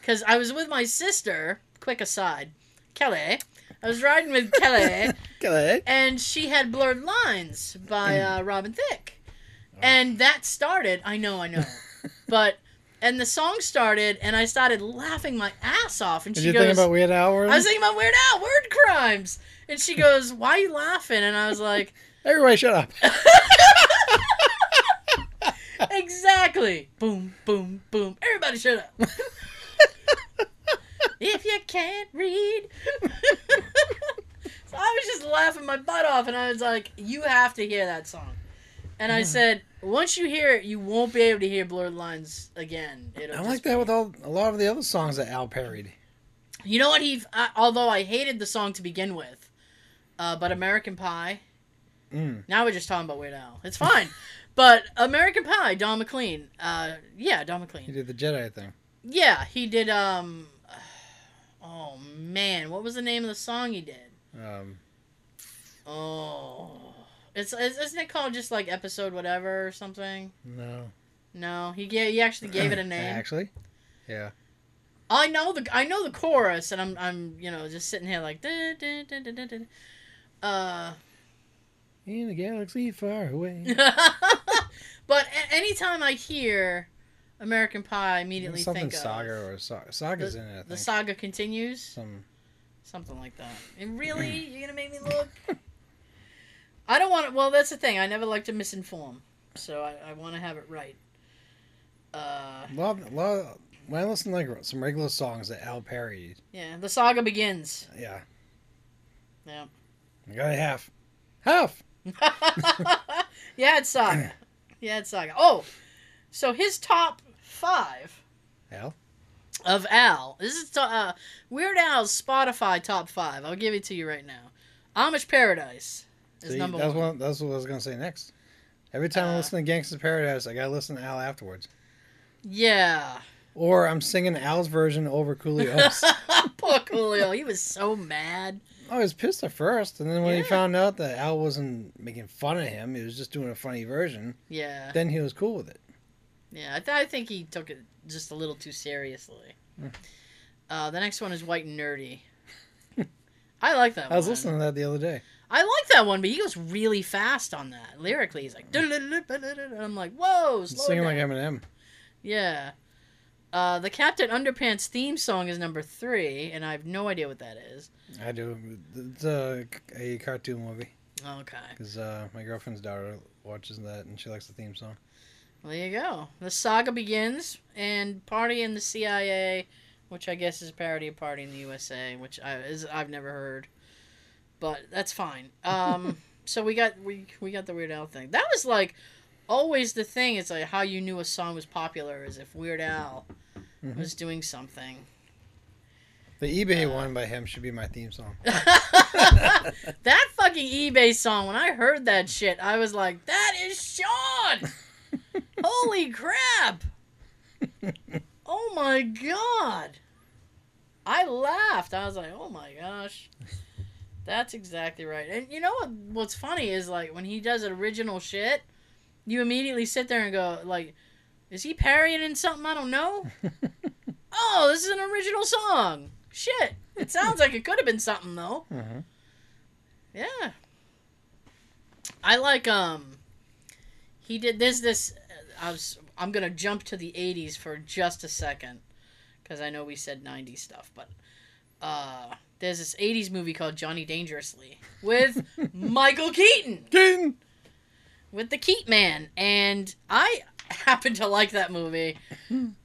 Because I was with my sister, quick aside, Kelly. I was riding with Kelly, Kelly. and she had Blurred Lines by uh, Robin Thicke. And that started, I know, I know. But, and the song started, and I started laughing my ass off. And Did she you goes, think about Weird Al? I was thinking about Weird Al, word crimes. And she goes, Why are you laughing? And I was like, Everybody shut up. exactly. Boom, boom, boom. Everybody shut up. if you can't read. so I was just laughing my butt off, and I was like, you have to hear that song. And I said, once you hear it, you won't be able to hear Blurred Lines again. It'll I'm just like that with all a lot of the other songs that Al parried. You know what he? Uh, although I hated the song to begin with, uh, but American Pie. Mm. Now we're just talking about Weird Al. It's fine, but American Pie, Don McLean. Uh, yeah, Don McLean. He McLean. did the Jedi thing. Yeah, he did. Um, oh man, what was the name of the song he did? Um, Oh, it's is- isn't it called just like episode whatever or something? no. No, he gave he actually gave it a name. Actually, yeah. I know the I know the chorus, and I'm I'm you know just sitting here like da, da, da, da, da, da. uh. In the galaxy far away. but a- anytime I hear American Pie, I immediately Something think Saga of or Saga. Or saga's in it. I think. the saga continues, Some. something like that. And really, you're gonna make me look? I don't want to. Well, that's the thing. I never like to misinform, so I, I want to have it right. Uh, love, lot, when I listen to like some regular songs that Al parried, yeah, the saga begins. yeah, Yeah. I got a half, half. yeah, it's saga. Yeah, it's saga. Oh, so his top five Al, of Al. This is to- uh, Weird Al's Spotify top five. I'll give it to you right now. Amish Paradise is See, number that's one. what that's what I was gonna say next. Every time I Uh, listen to Gangsta's Paradise, I gotta listen to Al afterwards, Yeah. or I'm singing Al's version over Coolio's. Poor Coolio. He was so mad. I was pissed at first, and then when Yeah. he found out that Al wasn't making fun of him, he was just doing a funny version. Yeah. Then he was cool with it. Yeah. I, th- I think he took it just a little too seriously. Mm. Uh, the next one is White and Nerdy. I like that I was one. listening to that the other day. I like that one, but he goes really fast on that. Lyrically, he's like, and I'm like, whoa, slow Singing like Eminem. Yeah. Uh, the Captain Underpants theme song is number three, and I have no idea what that is. I do. It's a, a cartoon movie Okay. because uh, my girlfriend's daughter watches that and she likes the theme song. Well, there you go. The saga begins, and Party in the CIA, which I guess is a parody of Party in the USA, which I is I've never heard, but that's fine. Um, so we got we we got the Weird Al thing. That was like always the thing. It's like how you knew a song was popular is if Weird Al Mhm. was doing something. The eBay Uh, one by him should be my theme song. that fucking eBay song, when I heard that shit, I was like, that is Sean! Holy crap! Oh my god! I laughed. I was like, oh my gosh. That's exactly right. And you know what? What's funny is like when he does original shit, you immediately sit there and go like, is he parrying in something I don't know? oh, this is an original song. Shit. It sounds like it could have been something though. Mhm. Yeah. I like um he did this this I was I'm going to jump to the 80s for just a second cuz I know we said 90s stuff, but uh there's this 80s movie called Johnny Dangerously with Michael Keaton King! with the Keat Man and I happen to like that movie.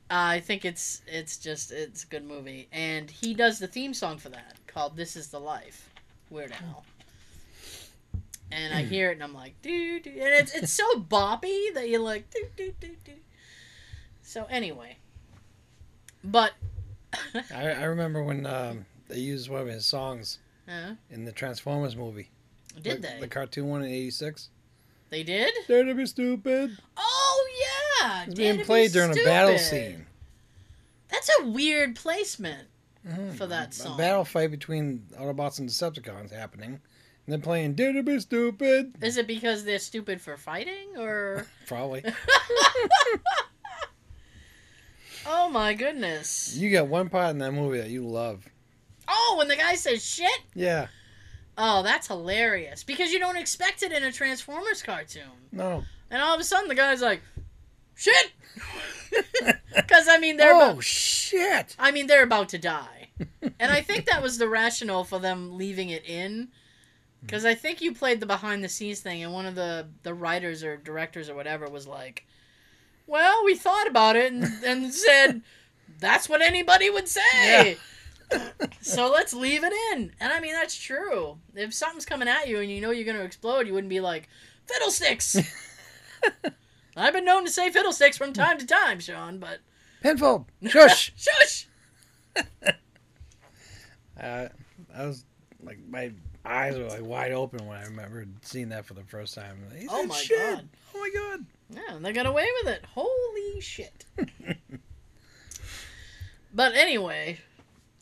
I think it's it's just it's a good movie and he does the theme song for that called This Is the Life. Weird Al. And I hear it and I'm like doo doo and it's it's so boppy that you're like doo doo doo doo. So anyway. But I, I remember when um, they used one of his songs Huh? in the Transformers movie. did the, they? The cartoon one in '86. they did? Dare to be stupid. Oh yeah. It's being to Be played during a battle scene. That's a weird placement. Mhm. For that A song. battle fight between Autobots and Decepticons happening. And they're playing Dare to be stupid. Is it because they're stupid for fighting or Probably. Oh my goodness. you got one part in that movie that you love. Oh, when the guy says shit? Yeah. Oh, that's hilarious. Because you don't expect it in a Transformers cartoon. No. And all of a sudden the guy's like, shit! Because, I mean, they're oh, about, shit. I mean, they're about to die. and I think that was the rationale for them leaving it in. Hmm. Because I think you played the behind the scenes thing, and one of the, the writers or directors or whatever was like, well, we thought about it and, and said, that's what anybody would say. so let's leave it in. And I mean, that's true. If something's coming at you and you know you're going to explode, you wouldn't be like, fiddlesticks! I've been known to say fiddlesticks from time to time, Sean, but. Penfold. Shush. Shush! uh, I was like, my eyes were like wide open when I remember seeing that for the first time. He Oh my shit. God. Oh my god. Yeah, and they got away with it. Holy shit. but anyway,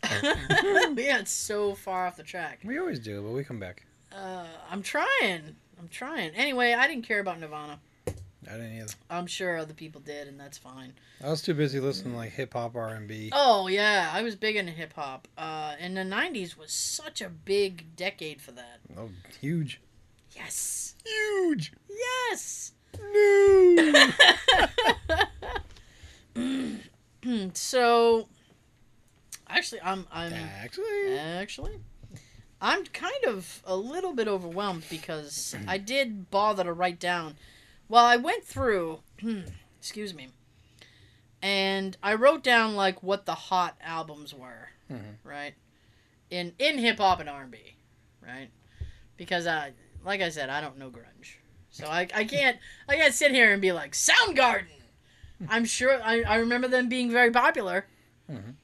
we got so far off the track. We always do, but we come back. Uh, I'm trying. I'm trying. Anyway, I didn't care about Nirvana. I didn't either. I'm sure other people did, and that's fine. I was too busy listening to like hip hop, R and B. Oh yeah, I was big into hip hop. Uh, and the '90s was such a big decade for that. Oh, huge. Yes, Huge. yes. No. so, actually, I'm I'm Actually, Actually, I'm kind of a little bit overwhelmed because I did bother to write down. Well, I went through, excuse me, and I wrote down like what the hot albums were, Mhm. right? In in hip hop and R and B, right? Because I, like I said, I don't know grunge, so I, I can't I can't sit here and be like Soundgarden. I'm sure I, I remember them being very popular. Mhm.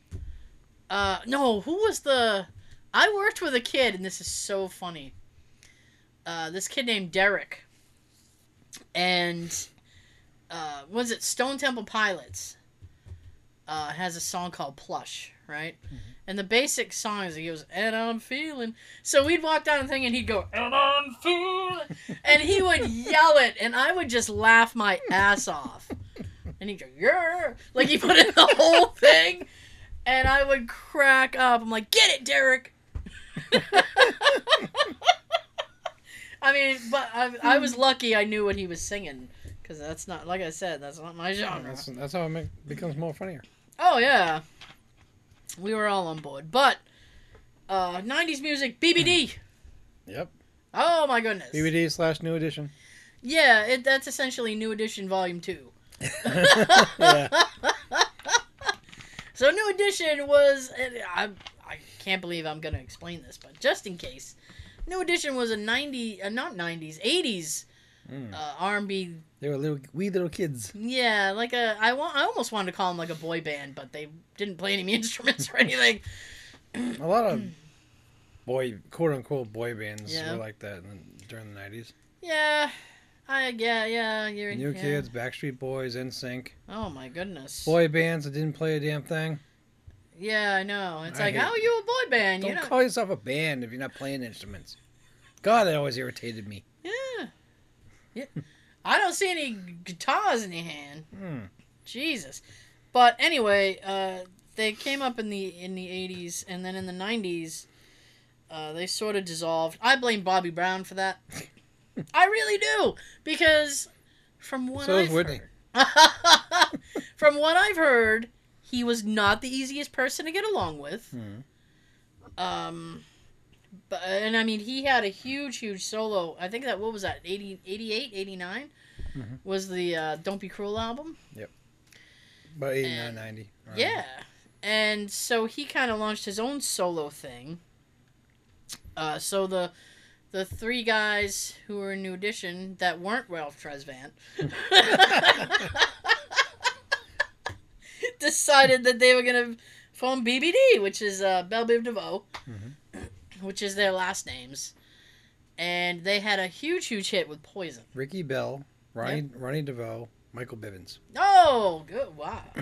Uh, no, who was the? I worked with a kid, and this is so funny. uh, this kid named Derek, and uh, was it Stone Temple Pilots? Uh, has a song called Plush, right? And the basic song is he goes, and I'm feeling. So we'd walk down the thing and he'd go, and I'm feeling. and he would yell it, and I would just laugh my ass off. And he'd go, yeah. Like he put in the whole thing. And I would crack up. I'm like, get it, Derek. I mean, but I, I was lucky I knew what he was singing. Because that's not, like I said, that's not my genre. That's, that's how it make, becomes more funnier. Oh yeah, we were all on board. But uh, '90s music, BBD. Yep. Oh my goodness. BBD slash new edition. Yeah, it, that's essentially New Edition Volume Two. yeah. So New Edition was I I can't believe I'm gonna explain this, but just in case, New Edition was a '90 uh, not '90s '80s Mm. uh, R&B. They were little wee little kids. Yeah, like a I want I almost wanted to call them like a boy band, but they didn't play any instruments or anything. A lot of boy, quote unquote, boy bands Yeah. were like that in, during the nineties. Yeah, I yeah yeah you're New yeah. Kids, Backstreet Boys, NSYNC, Oh my goodness. boy bands that didn't play a damn thing. Yeah, I know. It's I like hate- how are you a boy band? Don't you know. call yourself a band if you're not playing instruments. God, that always irritated me. Yeah. Yeah. I don't see any guitars in your hand. Hmm. Jesus. But anyway, uh, they came up in the in the 80s and then in the 90s uh, they sort of dissolved. I blame Bobby Brown for that. I really do because from what So I've is Whitney. heard, from what I've heard, he was not the easiest person to get along with. Hmm. Um, but and I mean, he had a huge, huge solo. I think that what was that 80, 88, 89? Mhm. was the uh, "Don't Be Cruel" album. Yep. About 89, And- 90. around Yeah, and so he kind of launched his own solo thing. Uh, so the the three guys who were in New Edition that weren't Ralph Tresvant decided that they were gonna form BBD, which is uh, Bell Biv DeVoe, Mhm. which is their last names, and they had a huge, huge hit with Poison. Ricky Bell, Ronnie Ronnie DeVoe, Michael Bivins. Oh, good! Wow.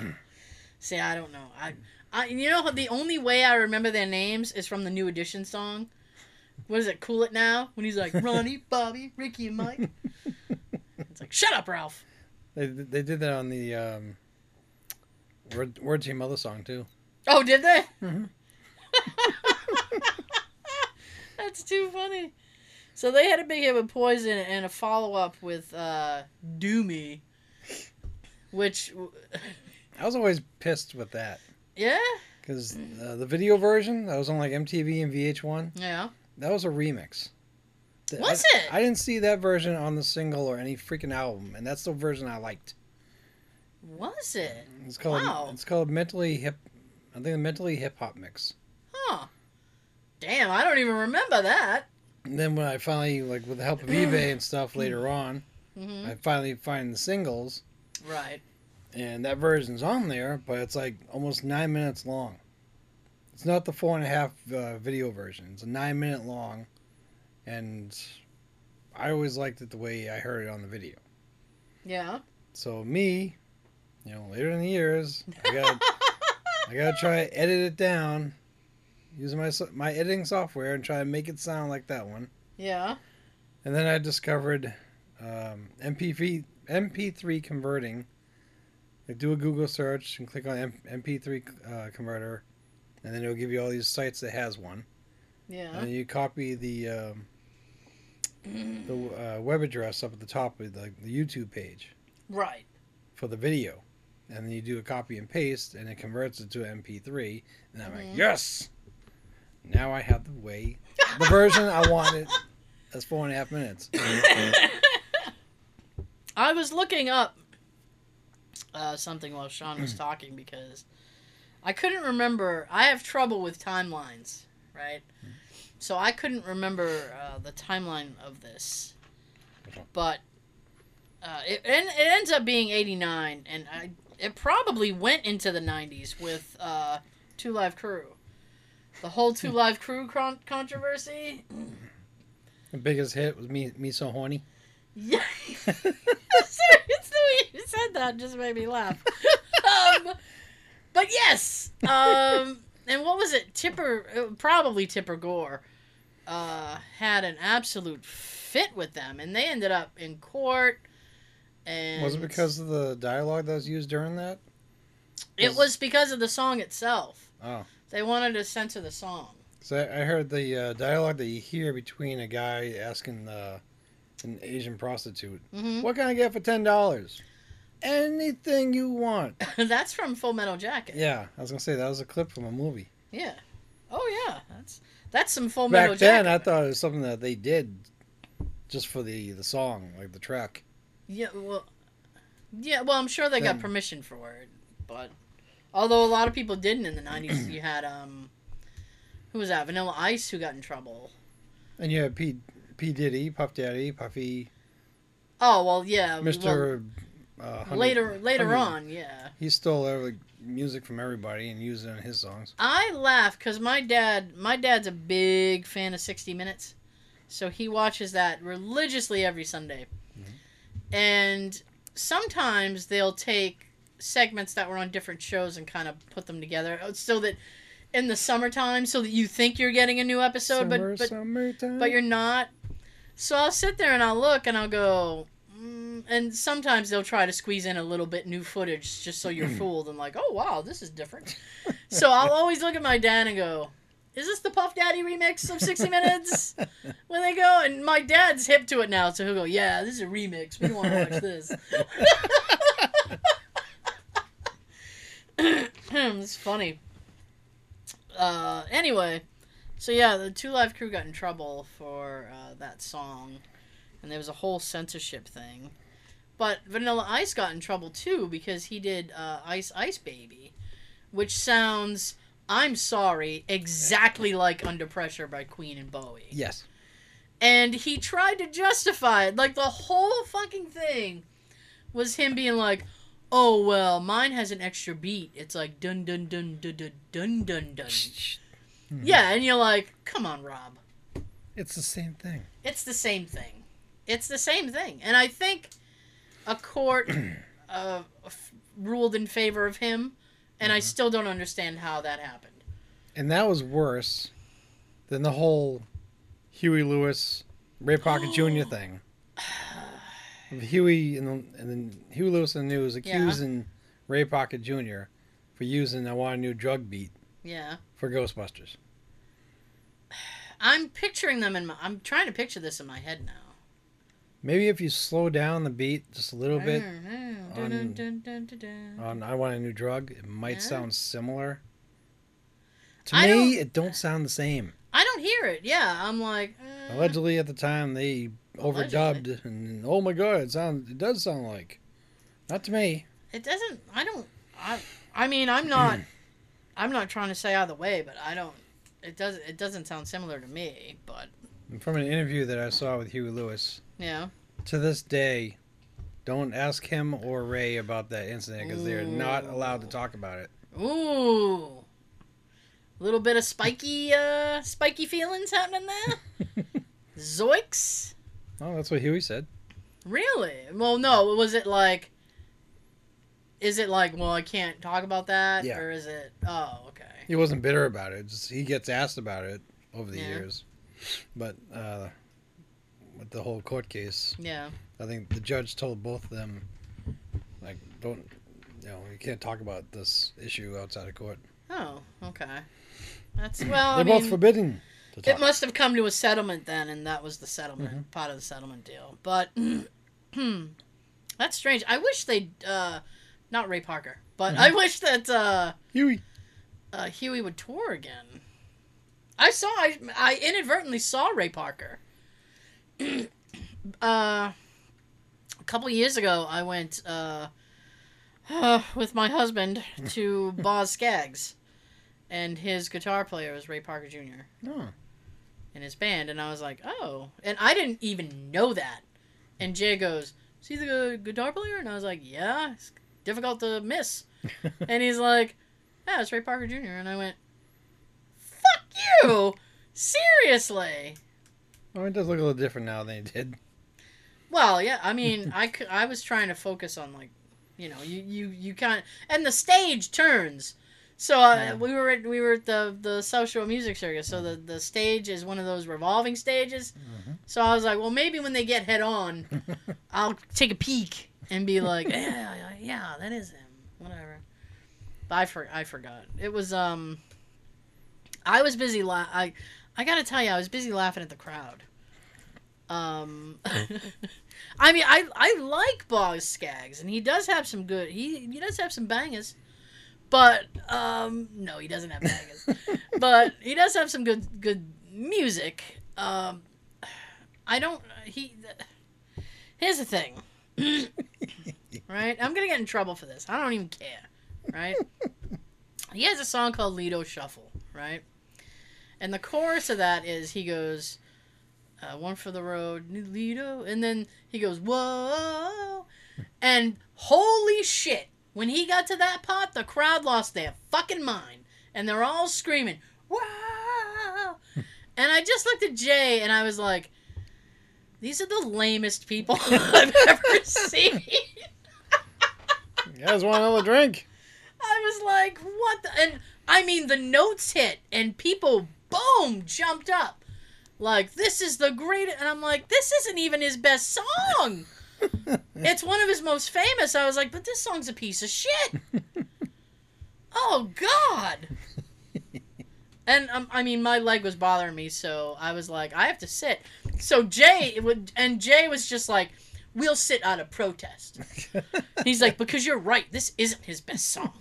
See, I don't know. I, I, you know, the only way I remember their names is from the New Edition song. What is it? Cool it now when he's like Ronnie, Bobby, Ricky, and Mike. It's like, shut up, Ralph. They they did that on the um, Word, Word to Your Mother song too. Oh, did they? Mhm. That's too funny. So they had a big hit with Poison and a follow up with uh, Do Me, which, I was always pissed with that yeah, because uh, the video version that was on like MTV and VH1 yeah. That was a remix. Was I, it? I didn't see that version on the single or any freaking album, and that's the version I liked. Was it? It's called Wow. it's called mentally hip. I think a mentally hip hop mix. Huh. Damn, I don't even remember that. And then when I finally like with the help of eBay and stuff later on, hmm I finally find the singles, Right. and that version's on there, but it's like almost nine minutes long. It's not the four and a half uh, video version. It's a nine minute long, and I always liked it the way I heard it on the video. Yeah. So me, you know, later in the years, I got I gotta try to edit it down, using my my editing software and try to make it sound like that one. Yeah. And then I discovered um, MP3 MP3 converting. Like do a Google search and click on M- MP3 uh, converter, and then it'll give you all these sites that has one. Yeah. And you copy the um, the uh, web address up at the top of the, the YouTube page right. for the video, and then you do a copy and paste, and it converts it to MP3. And I'm Mhm. like, yes, now I have the way, the version I wanted. That's four and a half minutes. I was looking up uh, something while Sean was talking because I couldn't remember. I have trouble with timelines, right? So I couldn't remember uh, the timeline of this, Okay. but uh, it and it ends up being '89, and I it probably went into the '90s with uh, Two Live Crew, the whole Two Live Crew con- controversy. The biggest hit was me, me so horny. Yeah. Sorry, it's the way you said that just made me laugh. um, but yes. Um, and what was it? Tipper, uh, probably Tipper Gore, uh, had an absolute fit with them, and they ended up in court. And Was it because of the dialogue that was used during that? it was because of the song itself? Oh. They wanted to censor the song. So I heard the uh, dialogue that you hear between a guy asking uh, an Asian prostitute, hmm "What can I get for ten dollars?" Anything you want. That's from Full Metal Jacket. Yeah, I was gonna say that was a clip from a movie. Yeah. Oh yeah. That's that's some Full Metal Back then, I thought it was something that they did just for the the song, like the track. Yeah, well, yeah, well, I'm sure they got permission for it, but although a lot of people didn't in the '90s, you had um, who was that? Vanilla Ice who got in trouble. And you had P P Diddy, Puff Daddy, Puffy, Oh well, yeah, well, Mister. Uh, later later on, yeah. He stole every music from everybody and used it in his songs. I laugh because my dad, my dad's a big fan of 60 Minutes, so he watches that religiously every Sunday, and sometimes they'll take segments that were on different shows and kind of put them together uh, so that in the summertime, so that you think you're getting a new episode, Summer, but but but you're not. So I'll sit there and I'll look and I'll go, and sometimes they'll try to squeeze in a little bit new footage just so you're fooled and like, oh wow, this is different. so I'll always look at my dad and go, is this the Puff Daddy remix of 60 Minutes? when they go, and my dad's hip to it now, so he'll go, yeah, this is a remix. We want to watch this. it's funny. Uh, anyway, so yeah, the Two Live Crew got in trouble for uh, that song, and there was a whole censorship thing. But Vanilla Ice got in trouble too because he did uh, Ice Ice Baby, which sounds, I'm sorry, exactly like Under Pressure by Queen and Bowie. yes. And he tried to justify it. Like the whole fucking thing was him being like, "Oh well, mine has an extra beat. It's like dun dun dun dun dun dun dun dun." Yeah, and you're like, "Come on, Rob. It's the same thing. It's the same thing. It's the same thing." And I think a court uh, ruled in favor of him, and I still don't understand how that happened. And that was worse than the whole Huey Lewis, Ray Parker Jr. thing. Huey and, the, and then Huey Lewis and the news accusing Ray Parker Jr. for using "I Want a New Drug" beat Yeah. for Ghostbusters. I'm picturing them in my. I'm trying to picture this in my head now. Maybe if you slow down the beat just a little bit dun, dun. on "I Want a New Drug," it might sound similar. To I me, don't- it don't sound the same. I don't hear it. Yeah, I'm like. eh. Allegedly, at the time, they overdubbed, and oh my god, it sounds it does sound like. Not to me. It doesn't. I don't. I. I mean, I'm not. I'm not trying to say either way, but I don't. It does. It doesn't sound similar to me, but From an interview that I saw with Huey Lewis, yeah. to this day, don't ask him or Ray about that incident because they are not allowed to talk about it. Ooh. A little bit of spiky, uh, spiky feelings happening there. Zoiks. Oh, that's what Huey said. Really? Well, no. Was it like? Is it like? Well, I can't talk about that, Yeah. or is it? Oh, okay. He wasn't bitter about it. Just he gets asked about it over the Yeah. years, but uh, with the whole court case, Yeah. I think the judge told both of them, like, don't, you know, you can't talk about this issue outside of court. Oh, okay. That's well. They're I mean, both forbidden to talk. It must have come to a settlement then, and that was the settlement part of the settlement deal. But that's strange. I wish they, uh, not Ray Parker, but I wish that uh, Huey. uh, Huey would tour again. I saw, I, I inadvertently saw Ray Parker. uh, a couple years ago, I went uh, with my husband to Boz Skaggs, and his guitar player was Ray Parker Jr Oh, in his band, and I was like, oh, and I didn't even know that. And Jay goes, "See the guitar player?" And I was like, "Yeah, it's difficult to miss." and he's like, "Yeah, it's Ray Parker Jr." And I went, "Fuck you, seriously." Oh, it does look a little different now than it did. Well, yeah, I mean, I, I was trying to focus on like, you know, you you you kind of and the stage turns. So uh, Yeah. we were at, we were at the the South Shore Music Circus. So the the stage is one of those revolving stages. Mhm. So I was like, well, maybe when they get head on, I'll take a peek and be like, yeah, yeah, yeah, that is him. Whatever. But I for, I forgot. It was um. I was busy. La- I I gotta tell you, I was busy laughing at the crowd. Um, I mean, I I like Boz Skaggs, and he does have some good. He he does have some bangers, but um, no, he doesn't have bangers. but he does have some good good music. Um, I don't. He. Here's the thing. right, I'm gonna get in trouble for this. I don't even care. Right. he has a song called Lido Shuffle. Right. And the chorus of that is he goes, uh, one for the road, Lido, and then he goes, whoa, and holy shit, when he got to that part, the crowd lost their fucking mind, and they're all screaming, whoa, and I just looked at Jay and I was like, these are the lamest people I've ever seen. You guys want another drink? I was like, what the? And I mean, the notes hit, and people, boom, jumped up. Like, this is the greatest. And I'm like, this isn't even his best song. it's one of his most famous. I was like, but this song's a piece of shit. oh, God. And um, I mean, my leg was bothering me, so I was like, I have to sit. So Jay would, and Jay was just like, "We'll sit out of protest." He's like, "Because you're right. This isn't his best song."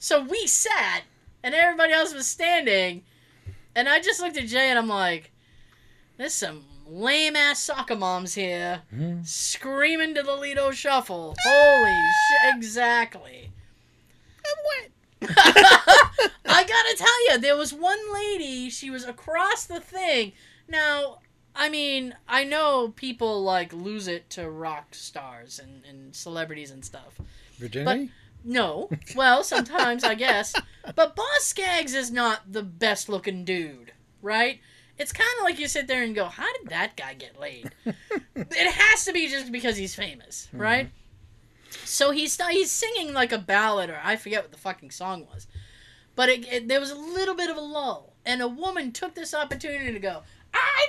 so we sat, and everybody else was standing, and I just looked at Jay, and I'm like, "There's some lame ass soccer moms here Hmm. screaming to the Lido Shuffle." Holy shit! Exactly. I'm wet. I gotta tell you, there was one lady. She was across the thing. Now, I mean, I know people like lose it to rock stars and, and celebrities and stuff. Virginity? No, well, sometimes I guess. But Boz Skaggs is not the best looking dude, right? It's kind of like you sit there and go, "How did that guy get laid?" it has to be just because he's famous, mm-hmm. right? So he's he's singing like a ballad, or I forget what the fucking song was, but it, it, there was a little bit of a lull, and a woman took this opportunity to go, "I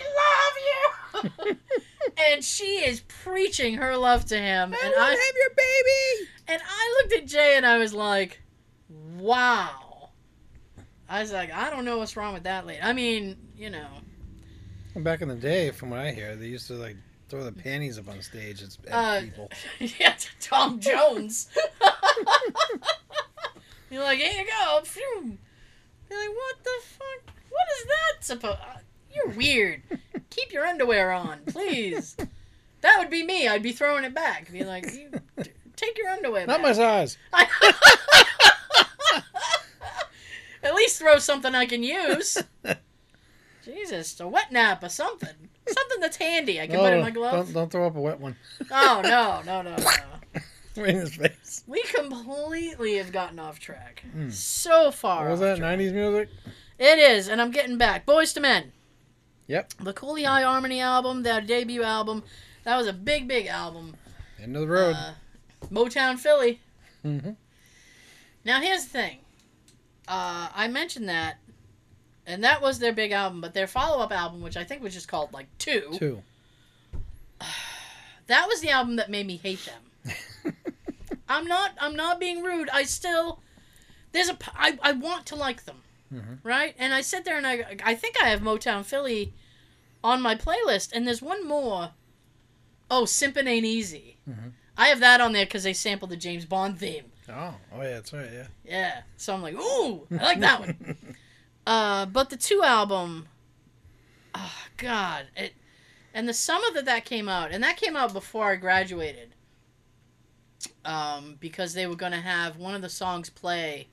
love you," and she is preaching her love to him, and I have your baby. and I looked at Jay and I was like, "Wow." I was like, "I don't know what's wrong with that lady." I mean, you know, Back in the day, from what I hear, they used to like throw the panties up on stage at at Uh, people. yeah, to Tom Jones. You're like, "Here you go." Phew. You're like, "What the fuck? What is that supposed?" You're weird. Keep your underwear on, please. That would be me. I'd be throwing it back. Be like, you, "Take your underwear Not back." my size. At least throw something I can use. Jesus, a wet nap or something. Something that's handy I can put in Oh, my glove. Don't, don't throw up a wet one. Oh, no, no, no, no. In his face. We completely have gotten off track. Hmm. So far. What was that? track. 90s music? It is, and I'm getting back. Boyz II Men. Yep. The Cooley High Harmony album, their debut album. That was a big, big album. End of the road. Uh, Motown Philly. hmm Now here's the thing. Uh, I mentioned that, and that was their big album, but their follow-up album, which I think was just called like Two, Two. that was the album that made me hate them. I'm not. I'm not being rude. I still. There's a. I, I want to like them, Mhm. right? And I sit there and I. I think I have Motown Philly on my playlist, and there's one more. Oh, Simpin' Ain't Easy. Mhm. I have that on there because they sampled the James Bond theme. Oh, oh yeah, that's right, yeah. Yeah. So I'm like, ooh, I like that one. Uh, but the two album, oh God, it, and the summer that that came out, and that came out before I graduated, um, because they were gonna have one of the songs play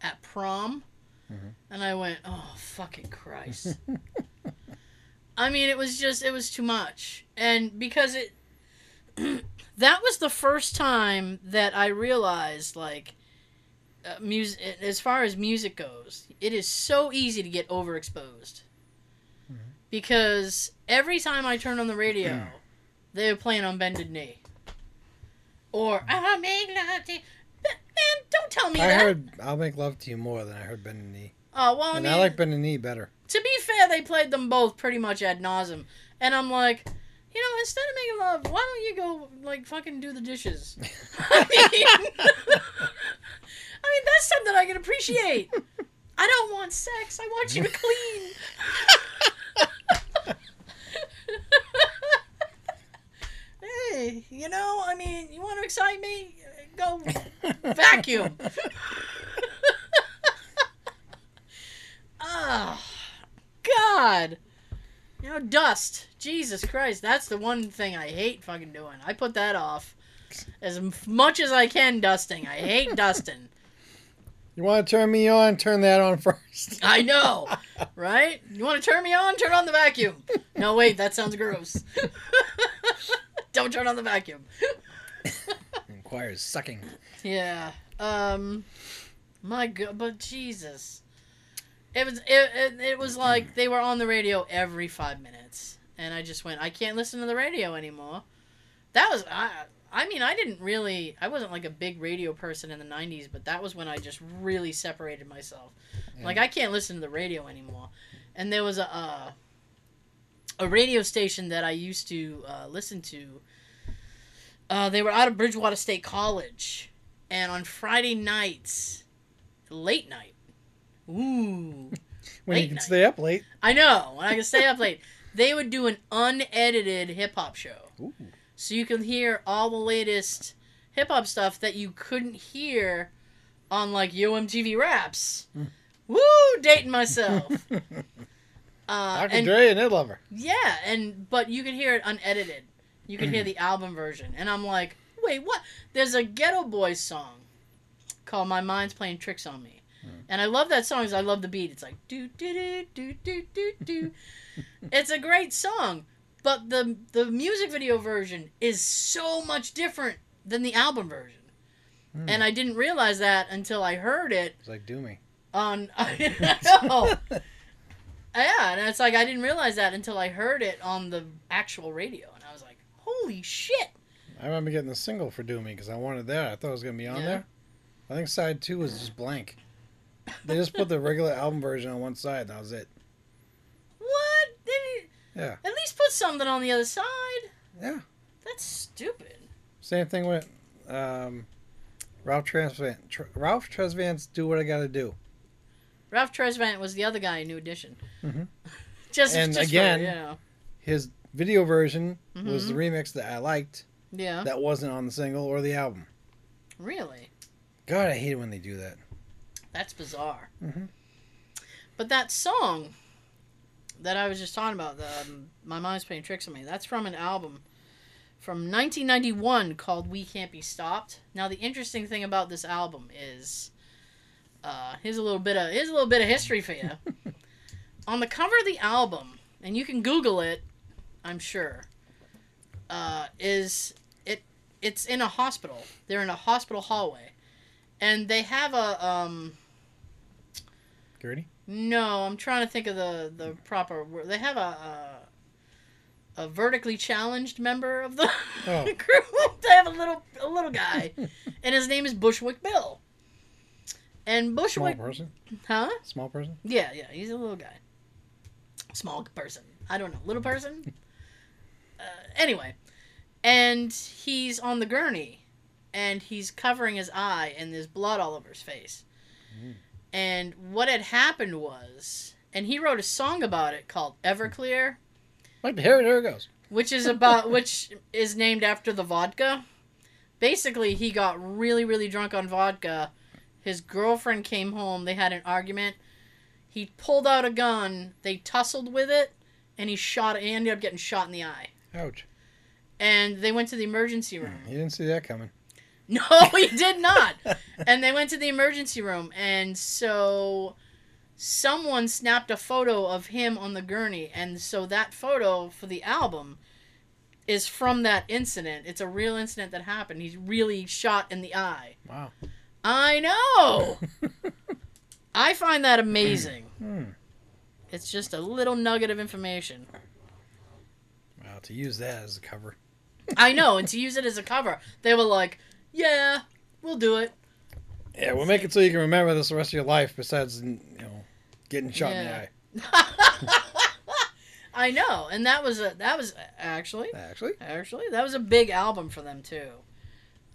at prom, Mhm. and I went, oh fucking Christ. I mean, it was just, it was too much, and because it, that was the first time that I realized, like, uh, music as far as music goes, it is so easy to get overexposed. Mhm. because every time I turn on the radio, they're playing on Bended Knee. Or I'll make love to you. Man, don't tell me I that. heard "I'll Make Love to You" more than I heard "Bend the Knee," oh well, I and mean, I like bended Knee" better. to be fair, they played them both pretty much ad nauseum, and I'm like, you know, instead of making love, why don't you go like fucking do the dishes? I mean, mean that's something I can appreciate. I don't want sex. I want you to clean. hey, you know, I mean, you want to excite me? Go vacuum. Ah, God. You know, dust. Jesus Christ, that's the one thing I hate fucking doing. I put that off as much as I can. Dusting. I hate dusting. You want to turn me on? Turn that on first. I know, right? You want to turn me on? Turn on the vacuum. No, wait, that sounds gross. Don't turn on the vacuum. Requires sucking. Yeah. Um. My God, but Jesus, it was it, it, it was like they were on the radio every five minutes, and I just went, I can't listen to the radio anymore. That was I. I mean, I didn't really. I wasn't like a big radio person in the '90s, but that was when I just really separated myself. Like I can't listen to the radio anymore. And there was a uh, a radio station that I used to uh, listen to. Uh, they were out of Bridgewater State College, and on Friday nights, late night. Ooh, When Late you can night. stay up late. I know. When I can stay up late, they would do an unedited hip hop show, Ooh. So you can hear all the latest hip hop stuff that you couldn't hear on like Yo MTV Raps. Hmm. Woo, dating myself. Uh, Dr. and Dre and Ed Lover. yeah, and but you can hear it unedited. You can hear the album version, and I'm like, wait, what? There's a Geto Boys song called "My Mind's Playing Tricks on Me," Mm. and I love that song because I love the beat. It's like do do do do do do do. It's a great song, but the the music video version is so much different than the album version, Hmm. and I didn't realize that until I heard it It's like do me. on. I know. Yeah, and it's like I didn't realize that until I heard it on the actual radio, and I was like, "Holy shit!" I remember getting the single for Do Me because I wanted that. I thought it was gonna be on Yeah. there. I think side two was just blank. They just put the regular album version on one side, and that was it. What? They didn't- Yeah, at least put something on the other side. yeah. That's stupid. Same thing with um, Ralph Tresvant. Tr- Ralph Tresvant's "Do What I Gotta Do." Ralph Tresvant was the other guy in New Edition. Mm-hmm. just And just again- for, you know, His video version was Mhm. the remix that I liked. yeah, That wasn't on the single or the album. really, God, I hate it when they do that. that's bizarre. Mm-hmm. But that song that I was just talking about, the um, "My Mind's Playing Tricks on Me," that's from an album from 1991 called "We Can't Be Stopped." Now, the interesting thing about this album is, uh, here's a little bit of here's a little bit of history for you. On the cover of the album, and you can Google it, I'm sure, uh, is it? It's in a hospital. They're in a hospital hallway, and they have a um. Gertie? No, I'm trying to think of the the proper word. They have a a, a vertically challenged member of the Oh. group. They have a little a little guy, and his name is Bushwick Bill. And Bushwick, Small person? huh? Small person? Yeah, yeah, he's a little guy, small person. I don't know, little person. uh, anyway, and he's on the gurney, and he's covering his eye, and there's blood all over his face. Mm. And what had happened was, and he wrote a song about it called Everclear, Like the hair, there it goes. which is about which is named after the vodka. Basically, he got really, really drunk on vodka. His girlfriend came home. They had an argument. He pulled out a gun. They tussled with it, and he shot. He ended up getting shot in the eye. Ouch. And they went to the emergency room. Hmm, you didn't see that coming. No, he did not. and they went to the emergency room, and so someone snapped a photo of him on the gurney, and so that photo for the album is from that incident. It's a real incident that happened. He's really shot in the eye. Wow. I know. I find that amazing. Hmm. It's just a little nugget of information. Wow, to use that as a cover. I know, and to use it as a cover, they were like, "Yeah, we'll do it." Yeah, we'll make it so you can remember this the rest of your life. Besides, you know, getting shot in the eye. I know, and that was a that was actually Actually, actually that was a big album for them too.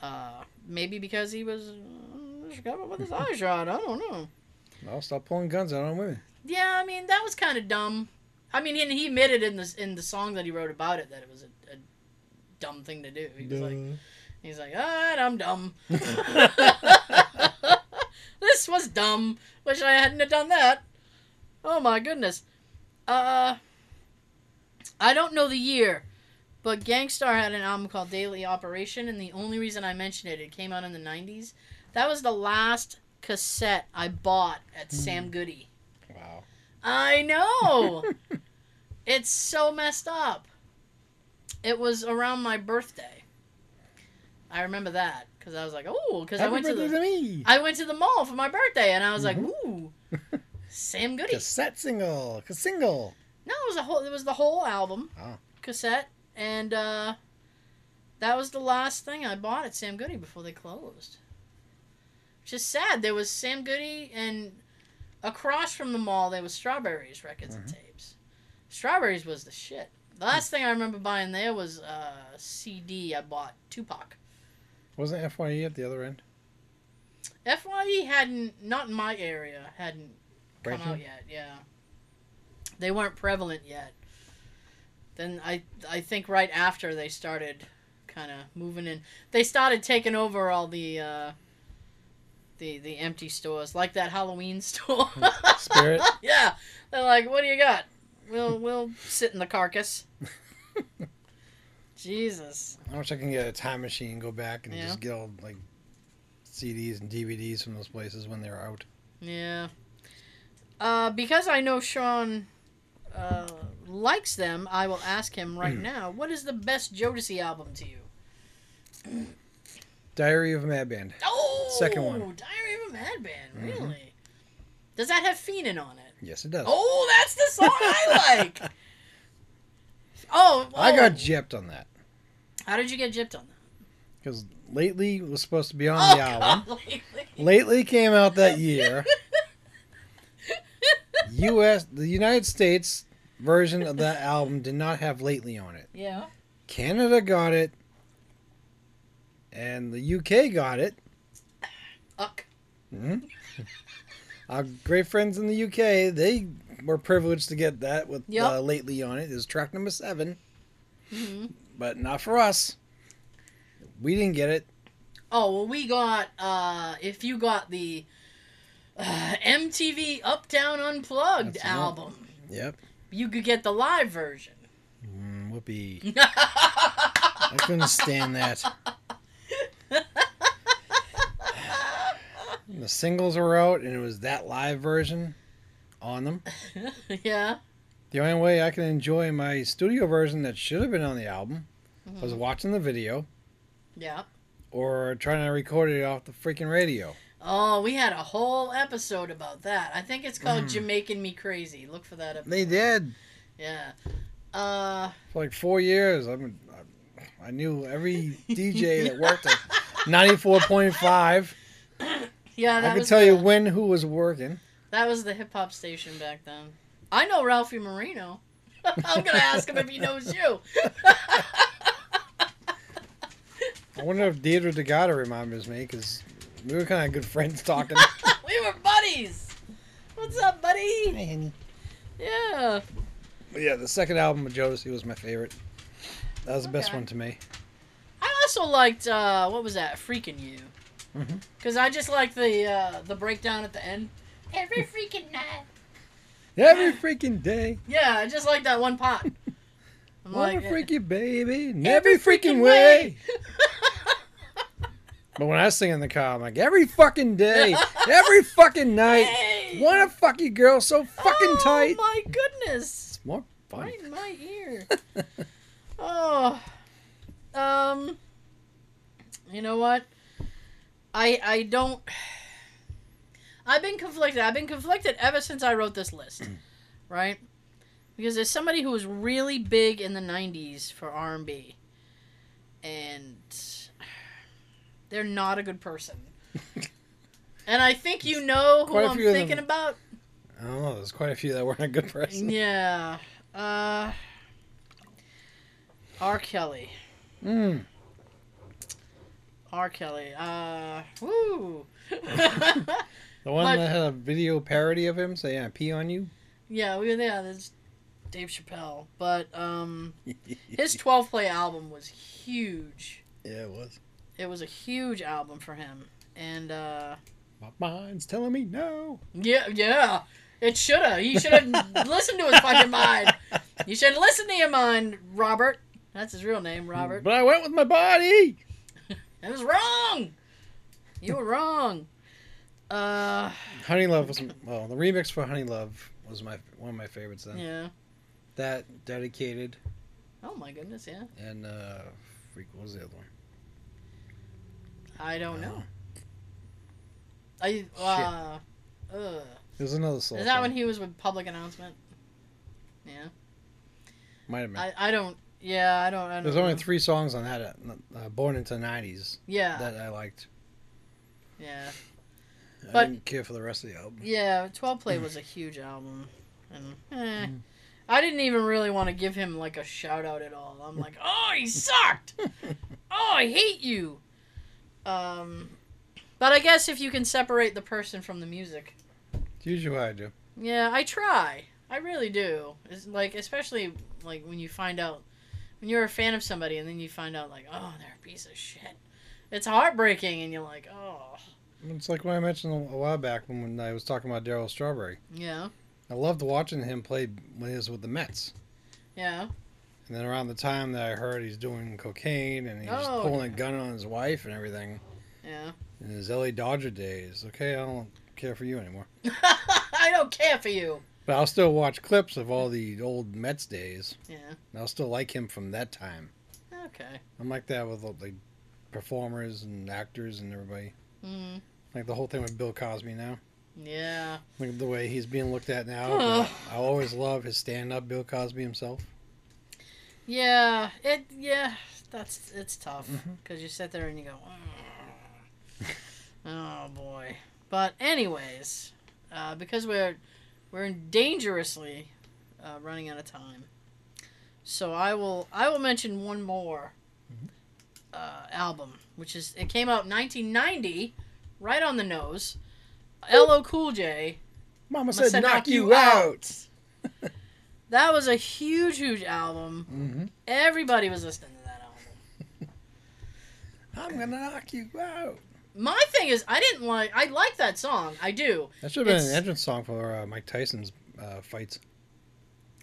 Uh, maybe because he was uh, with his eye shot. I don't know. I'll stop pulling guns out on women. Yeah, I mean that was kind of dumb. I mean, and he admitted in the in the song that he wrote about it that it was a, a dumb thing to do. He was like, he's like, right, I'm dumb. this was dumb. Wish I hadn't have done that. Oh my goodness. Uh, I don't know the year, but Gang Starr had an album called Daily Operation, and the only reason I mention it, it came out in the '90s. That was the last cassette I bought at Sam Goody. wow. I know. it's so messed up. It was around my birthday. I remember that because I was like, oh, because I went to the to me. I went to the mall for my birthday, and I was like, Mhm. ooh, Sam Goody. Cassette single. Cassette single. No, it was a whole. It was the whole album, Oh. cassette, and uh, that was the last thing I bought at Sam Goody before they closed. Which is sad. There was Sam Goody, and across from the mall there was Strawberries records and tapes. Strawberries was the shit. The last thing I remember buying there was uh, a CD I bought Tupac. Wasn't Fye at the other end? Fye hadn't, not in my area, hadn't come out yet. Yeah, they weren't prevalent yet. Then I, I think right after they started, kind of moving in. They started taking over all the, uh, the the empty stores, like that Halloween store. Spirit? yeah, they're like, "What do you got? We'll we'll sit in the carcass." Jesus. I wish I can get a time machine and go back and Yeah. just get all like CDs and DVDs from those places when they're out. Yeah. Uh, because I know Sean uh, likes them, I will ask him right now. What is the best Jodeci album to you? Diary of a Mad Band. Oh, Second one. Diary of a Madman. Mhm. Really? Does that have Feenin' on it? Yes, it does. Oh, that's the song I like. Oh, I oh. got gypped on that How did you get gypped on that? because lately was supposed to be on Oh, the album. God, lately. Lately came out that year. U.S. The United States version of that album did not have lately on it. yeah. Canada got it, and the UK got it. Uck. hmm Our great friends in the UK, they were privileged to get that with Yep. uh, lately on it. It was track number seven, hmm but not for us. We didn't get it. Oh well, we got. uh If you got the uh, MTV Uptown Unplugged That's album, Yep. you could get the live version. Mm, whoopee. I couldn't stand that. The singles were out, and it was that live version on them. yeah. The only way I can enjoy my studio version that should have been on the album Mhm. was watching the video Yeah. or trying to record it off the freaking radio. Oh, we had a whole episode about that. I think it's called Mm. "Jamaican Me Crazy." Look for that episode. They did Yeah. Uh. for like four years. I mean, I knew every DJ that worked at 94.5. Yeah. I could tell the, you when who was working. That was the hip hop station back then. I know Ralphie Marino. I'm gonna ask him if he knows you. I wonder if Deirdre DeGata remembers me because we were kind of good friends talking. we were buddies. What's up, buddy? Hey, honey. Yeah. But yeah, the second album of Jodeci was my favorite. That was the best one to me. I also liked uh, what was that? Freaking you. Mhm. Cause I just liked the uh, the breakdown at the end. Every freaking night. Every freaking day. Yeah, I just like that one pot. I'm Wanna like, freak you, baby, in every every freaking way. But when I sing in the car, I'm like, every fucking day, every fucking night. Hey! Wanna fuck you, girl, so fucking oh, tight. Oh my goodness. It's more fun. Right in my ear. oh. Um You know what? I I don't I've been conflicted. I've been conflicted ever since I wrote this list. right? Because there's somebody who was really big in the '90s for R&B, and they're not a good person. and I think you know who I'm thinking about. I don't know. There's quite a few that weren't a good person. Yeah. Uh. R. Kelly. Mm. R. Kelly. Uh. Woo. The one that had a video parody of him saying, "I pee on you." yeah, we yeah. There's Dave Chappelle, but um, his 12 play album was huge. yeah, it was. It was a huge album for him, and uh, My mind's telling me no. yeah, yeah. It shoulda. He should have listened to his fucking mind. You should listen to your mind, Robert. That's his real name, Robert. But I went with my body. It was wrong. You were wrong. Uh, Honey Love was well. The remix for Honey Love was my one of my favorites then. yeah. That dedicated Oh my goodness, yeah. and uh, freak. What was the other one? I don't know. Oh. I uh, ugh. There's another soul. Is that song. when he was with Public Announcement? Yeah. Might have been. I, I don't. Yeah, I don't. I don't There's know. only three songs on that. Uh, uh, Born into the '90s Yeah. that I liked. yeah. I But- didn't care for the rest of the album. Yeah. Twelve Play was a huge album, and eh, Mm. I didn't even really want to give him like a shout out at all. I'm like, oh, he sucked. oh, I hate you. Um, but I guess if you can separate the person from the music, It's usually what I do. Yeah, I try. I really do. It's like especially like when you find out when you're a fan of somebody and then you find out like, oh, they're a piece of shit. It's heartbreaking and you're like, oh, It's like what I mentioned a while back when, when I was talking about Darryl Strawberry. yeah, I loved watching him play when he was with the Mets. yeah, And then around the time that I heard he's doing cocaine and he's Oh, pulling yeah. a gun on his wife and everything yeah. in his LA Dodger days, okay, I don't care for you anymore. I don't care for you. But I'll still watch clips of all the old Mets days. Yeah. And I'll still like him from that time. Okay. I'm like that with all the performers and actors and everybody. Mm, Like the whole thing with Bill Cosby now. yeah. Like the way he's being looked at now. I always love his stand up, Bill Cosby himself. Yeah. It. Yeah. That's it's tough because you sit there and you go, "Oh." oh boy. But anyways, uh, because we're we're dangerously uh, running out of time, so I will I will mention one more uh, album, which is it came out 1990, right on the nose. LL Cool J. Mama said, said, "Knock knock you you out. That was a huge, huge album. hmm Everybody was listening to that album. I'm gonna knock you out. My thing is, I didn't like. I like that song. I do. That should have been It's- an entrance song for uh, Mike Tyson's uh, fights.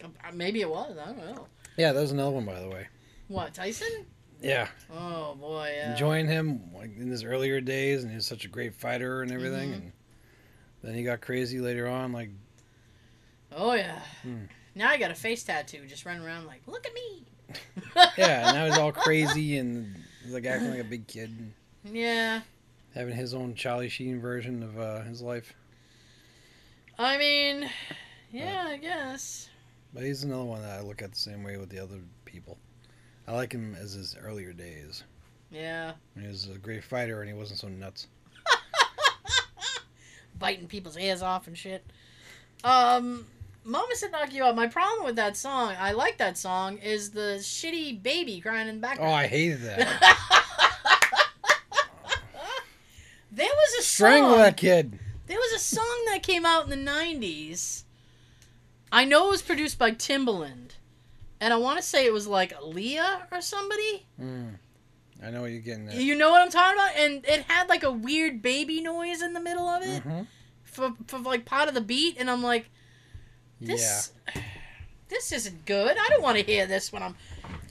Uh, Maybe it was. I don't know. Yeah, that was another one, by the way. What Tyson? Yeah, Oh boy. Yeah. enjoying him like in his earlier days, and he was such a great fighter and everything. Mhm. And then he got crazy later on. Like, Oh yeah. Hmm. Now I got a face tattoo, just running around like, look at me. yeah, and now he's all crazy and like acting like a big kid, and Yeah. having his own Charlie Sheen version of uh, his life. I mean, yeah, I guess. But he's another one that I look at the same way with the other people. I like him as his earlier days. Yeah. When he was a great fighter and he wasn't so nuts. Biting people's ears off and shit. Um, Mama said knock you out. My problem with that song, I like that song, is the shitty baby crying in the background. Oh. I hated that. there was a song Strangle song. that kid. There was a song that came out in the '90s. I know it was produced by Timbaland, and I want to say it was like Leah or somebody. Mm. I know what you're getting at. You know what I'm talking about? And it had like a weird baby noise in the middle of it Mhm. for, for like part of the beat, and I'm like, Yeah. this, this isn't good. I don't want to hear this when I'm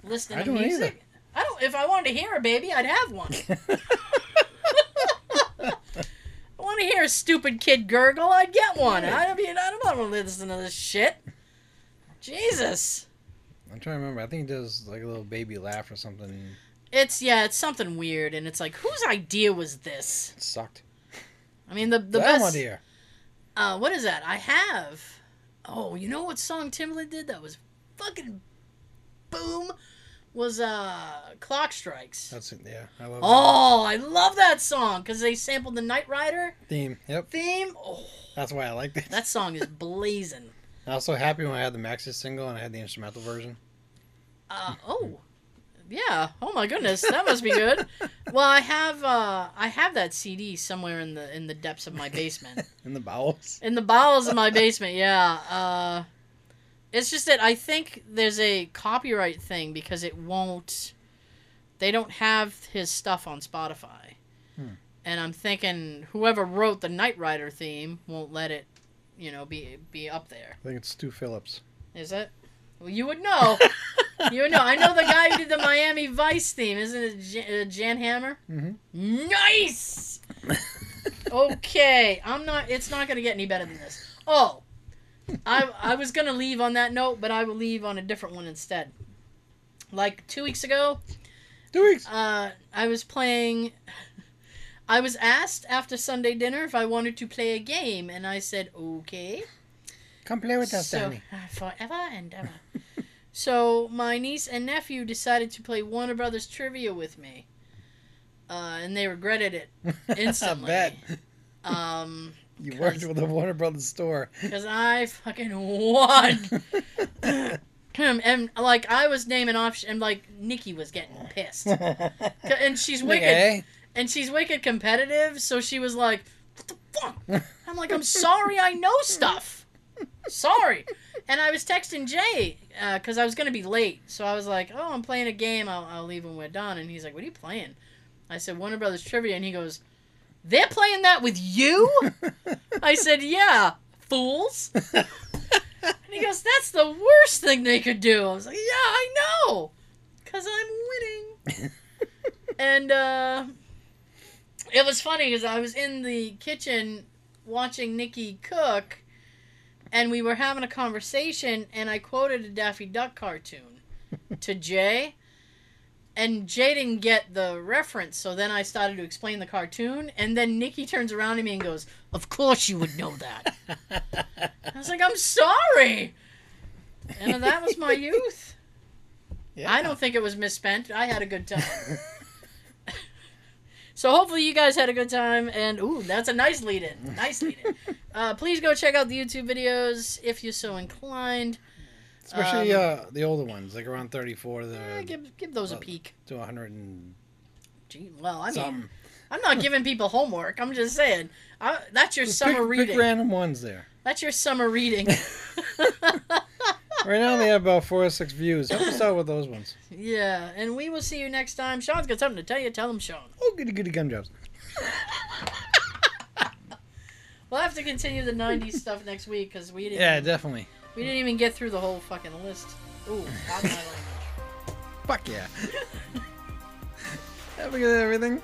listening I to music. I don't. If I wanted to hear a baby, I'd have one. I want to hear a stupid kid gurgle. I'd get one. I mean, I don't want to listen to this shit. Jesus. I'm trying to remember. I think he does like a little baby laugh or something. It's yeah, it's something weird, and it's like, whose idea was this? It sucked. I mean, the the That best. here. Uh, what is that? I have. Oh, you know what song Timbaland did that was fucking boom? Was uh Clock Strikes. That's it. Yeah, I love Oh, I love that song because they sampled the Knight Rider theme. Yep, theme. Oh, that's why I like it. that song is blazing. I was so happy when I had the Maxis single and I had the instrumental version. Uh, oh, yeah. Oh my goodness, that must be good. Well, I have uh, I have that CD somewhere in the in the depths of my basement, In the bowels. in the bowels of my basement. Yeah. Uh, it's just that I think there's a copyright thing because it won't. They don't have his stuff on Spotify, Hmm. and I'm thinking whoever wrote the Knight Rider theme won't let it, you know, be be up there. I think it's Stu Phillips. Is it? Well, you would know. you would know. I know the guy who did the Miami Vice theme. Isn't it Jan, uh, Jan Hammer? Mhm. Nice. okay, I'm not. It's not gonna get any better than this. Oh, I I was gonna leave on that note, but I will leave on a different one instead. Like two weeks ago, Two weeks. uh, I was playing. I was asked after Sunday dinner if I wanted to play a game, and I said okay. Come play with us, So, Danny. uh, forever and ever. so my niece and nephew decided to play Warner Brothers trivia with me, uh, and they regretted it instantly. I bet. um, You worked with the Warner Brothers store. because I fucking won. and like I was naming off, and like Nikki was getting pissed, and she's wicked, Okay. And she's wicked competitive. So she was like, "What the fuck?" I'm like, "I'm sorry, I know stuff." Sorry. And I was texting Jay because I was gonna be late, so I was like, "Oh, I'm playing a game. I'll, I'll leave when we're done." And he's like, "What are you playing?" I said, "Warner Brothers Trivia," and he goes, "They're playing that with you?" I said, "Yeah, fools." And he goes, "That's the worst thing they could do." I was like, "Yeah, I know, cause I'm winning." and uh, it was funny because I was in the kitchen watching Nikki cook, and we were having a conversation, and I quoted a Daffy Duck cartoon to Jay. And Jay didn't get the reference, so then I started to explain the cartoon, and then Nikki turns around to me and goes, "Of course you would know that." I was like, I'm sorry. And that was my youth. Yeah. I don't think it was misspent. I had a good time. so hopefully you guys had a good time. And ooh, that's a nice lead in. Nice lead in. Uh, please go check out the YouTube videos if you're so inclined. Especially Um, uh, the older ones, like around 34 the, Eh, give give those a peek. to 100 and Gee, well, I mean, something. I'm not giving people homework. I'm just saying. I, that's your Just summer pick, reading. Pick random ones there. That's your summer reading. Right now they have about four or six views. Help us out with those ones. yeah, and we will see you next time. Sean's got something to tell you. Tell him, Sean. Oh, goody goody gumdrops. We'll have to continue the '90s stuff next week because we didn't. Yeah, definitely. We didn't even get through the whole fucking list. Ooh, language. Fuck yeah. Have we got everything?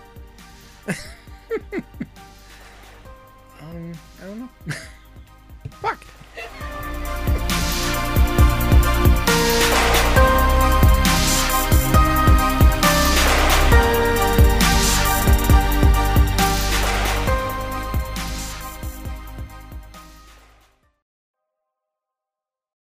um, I don't know. Fuck.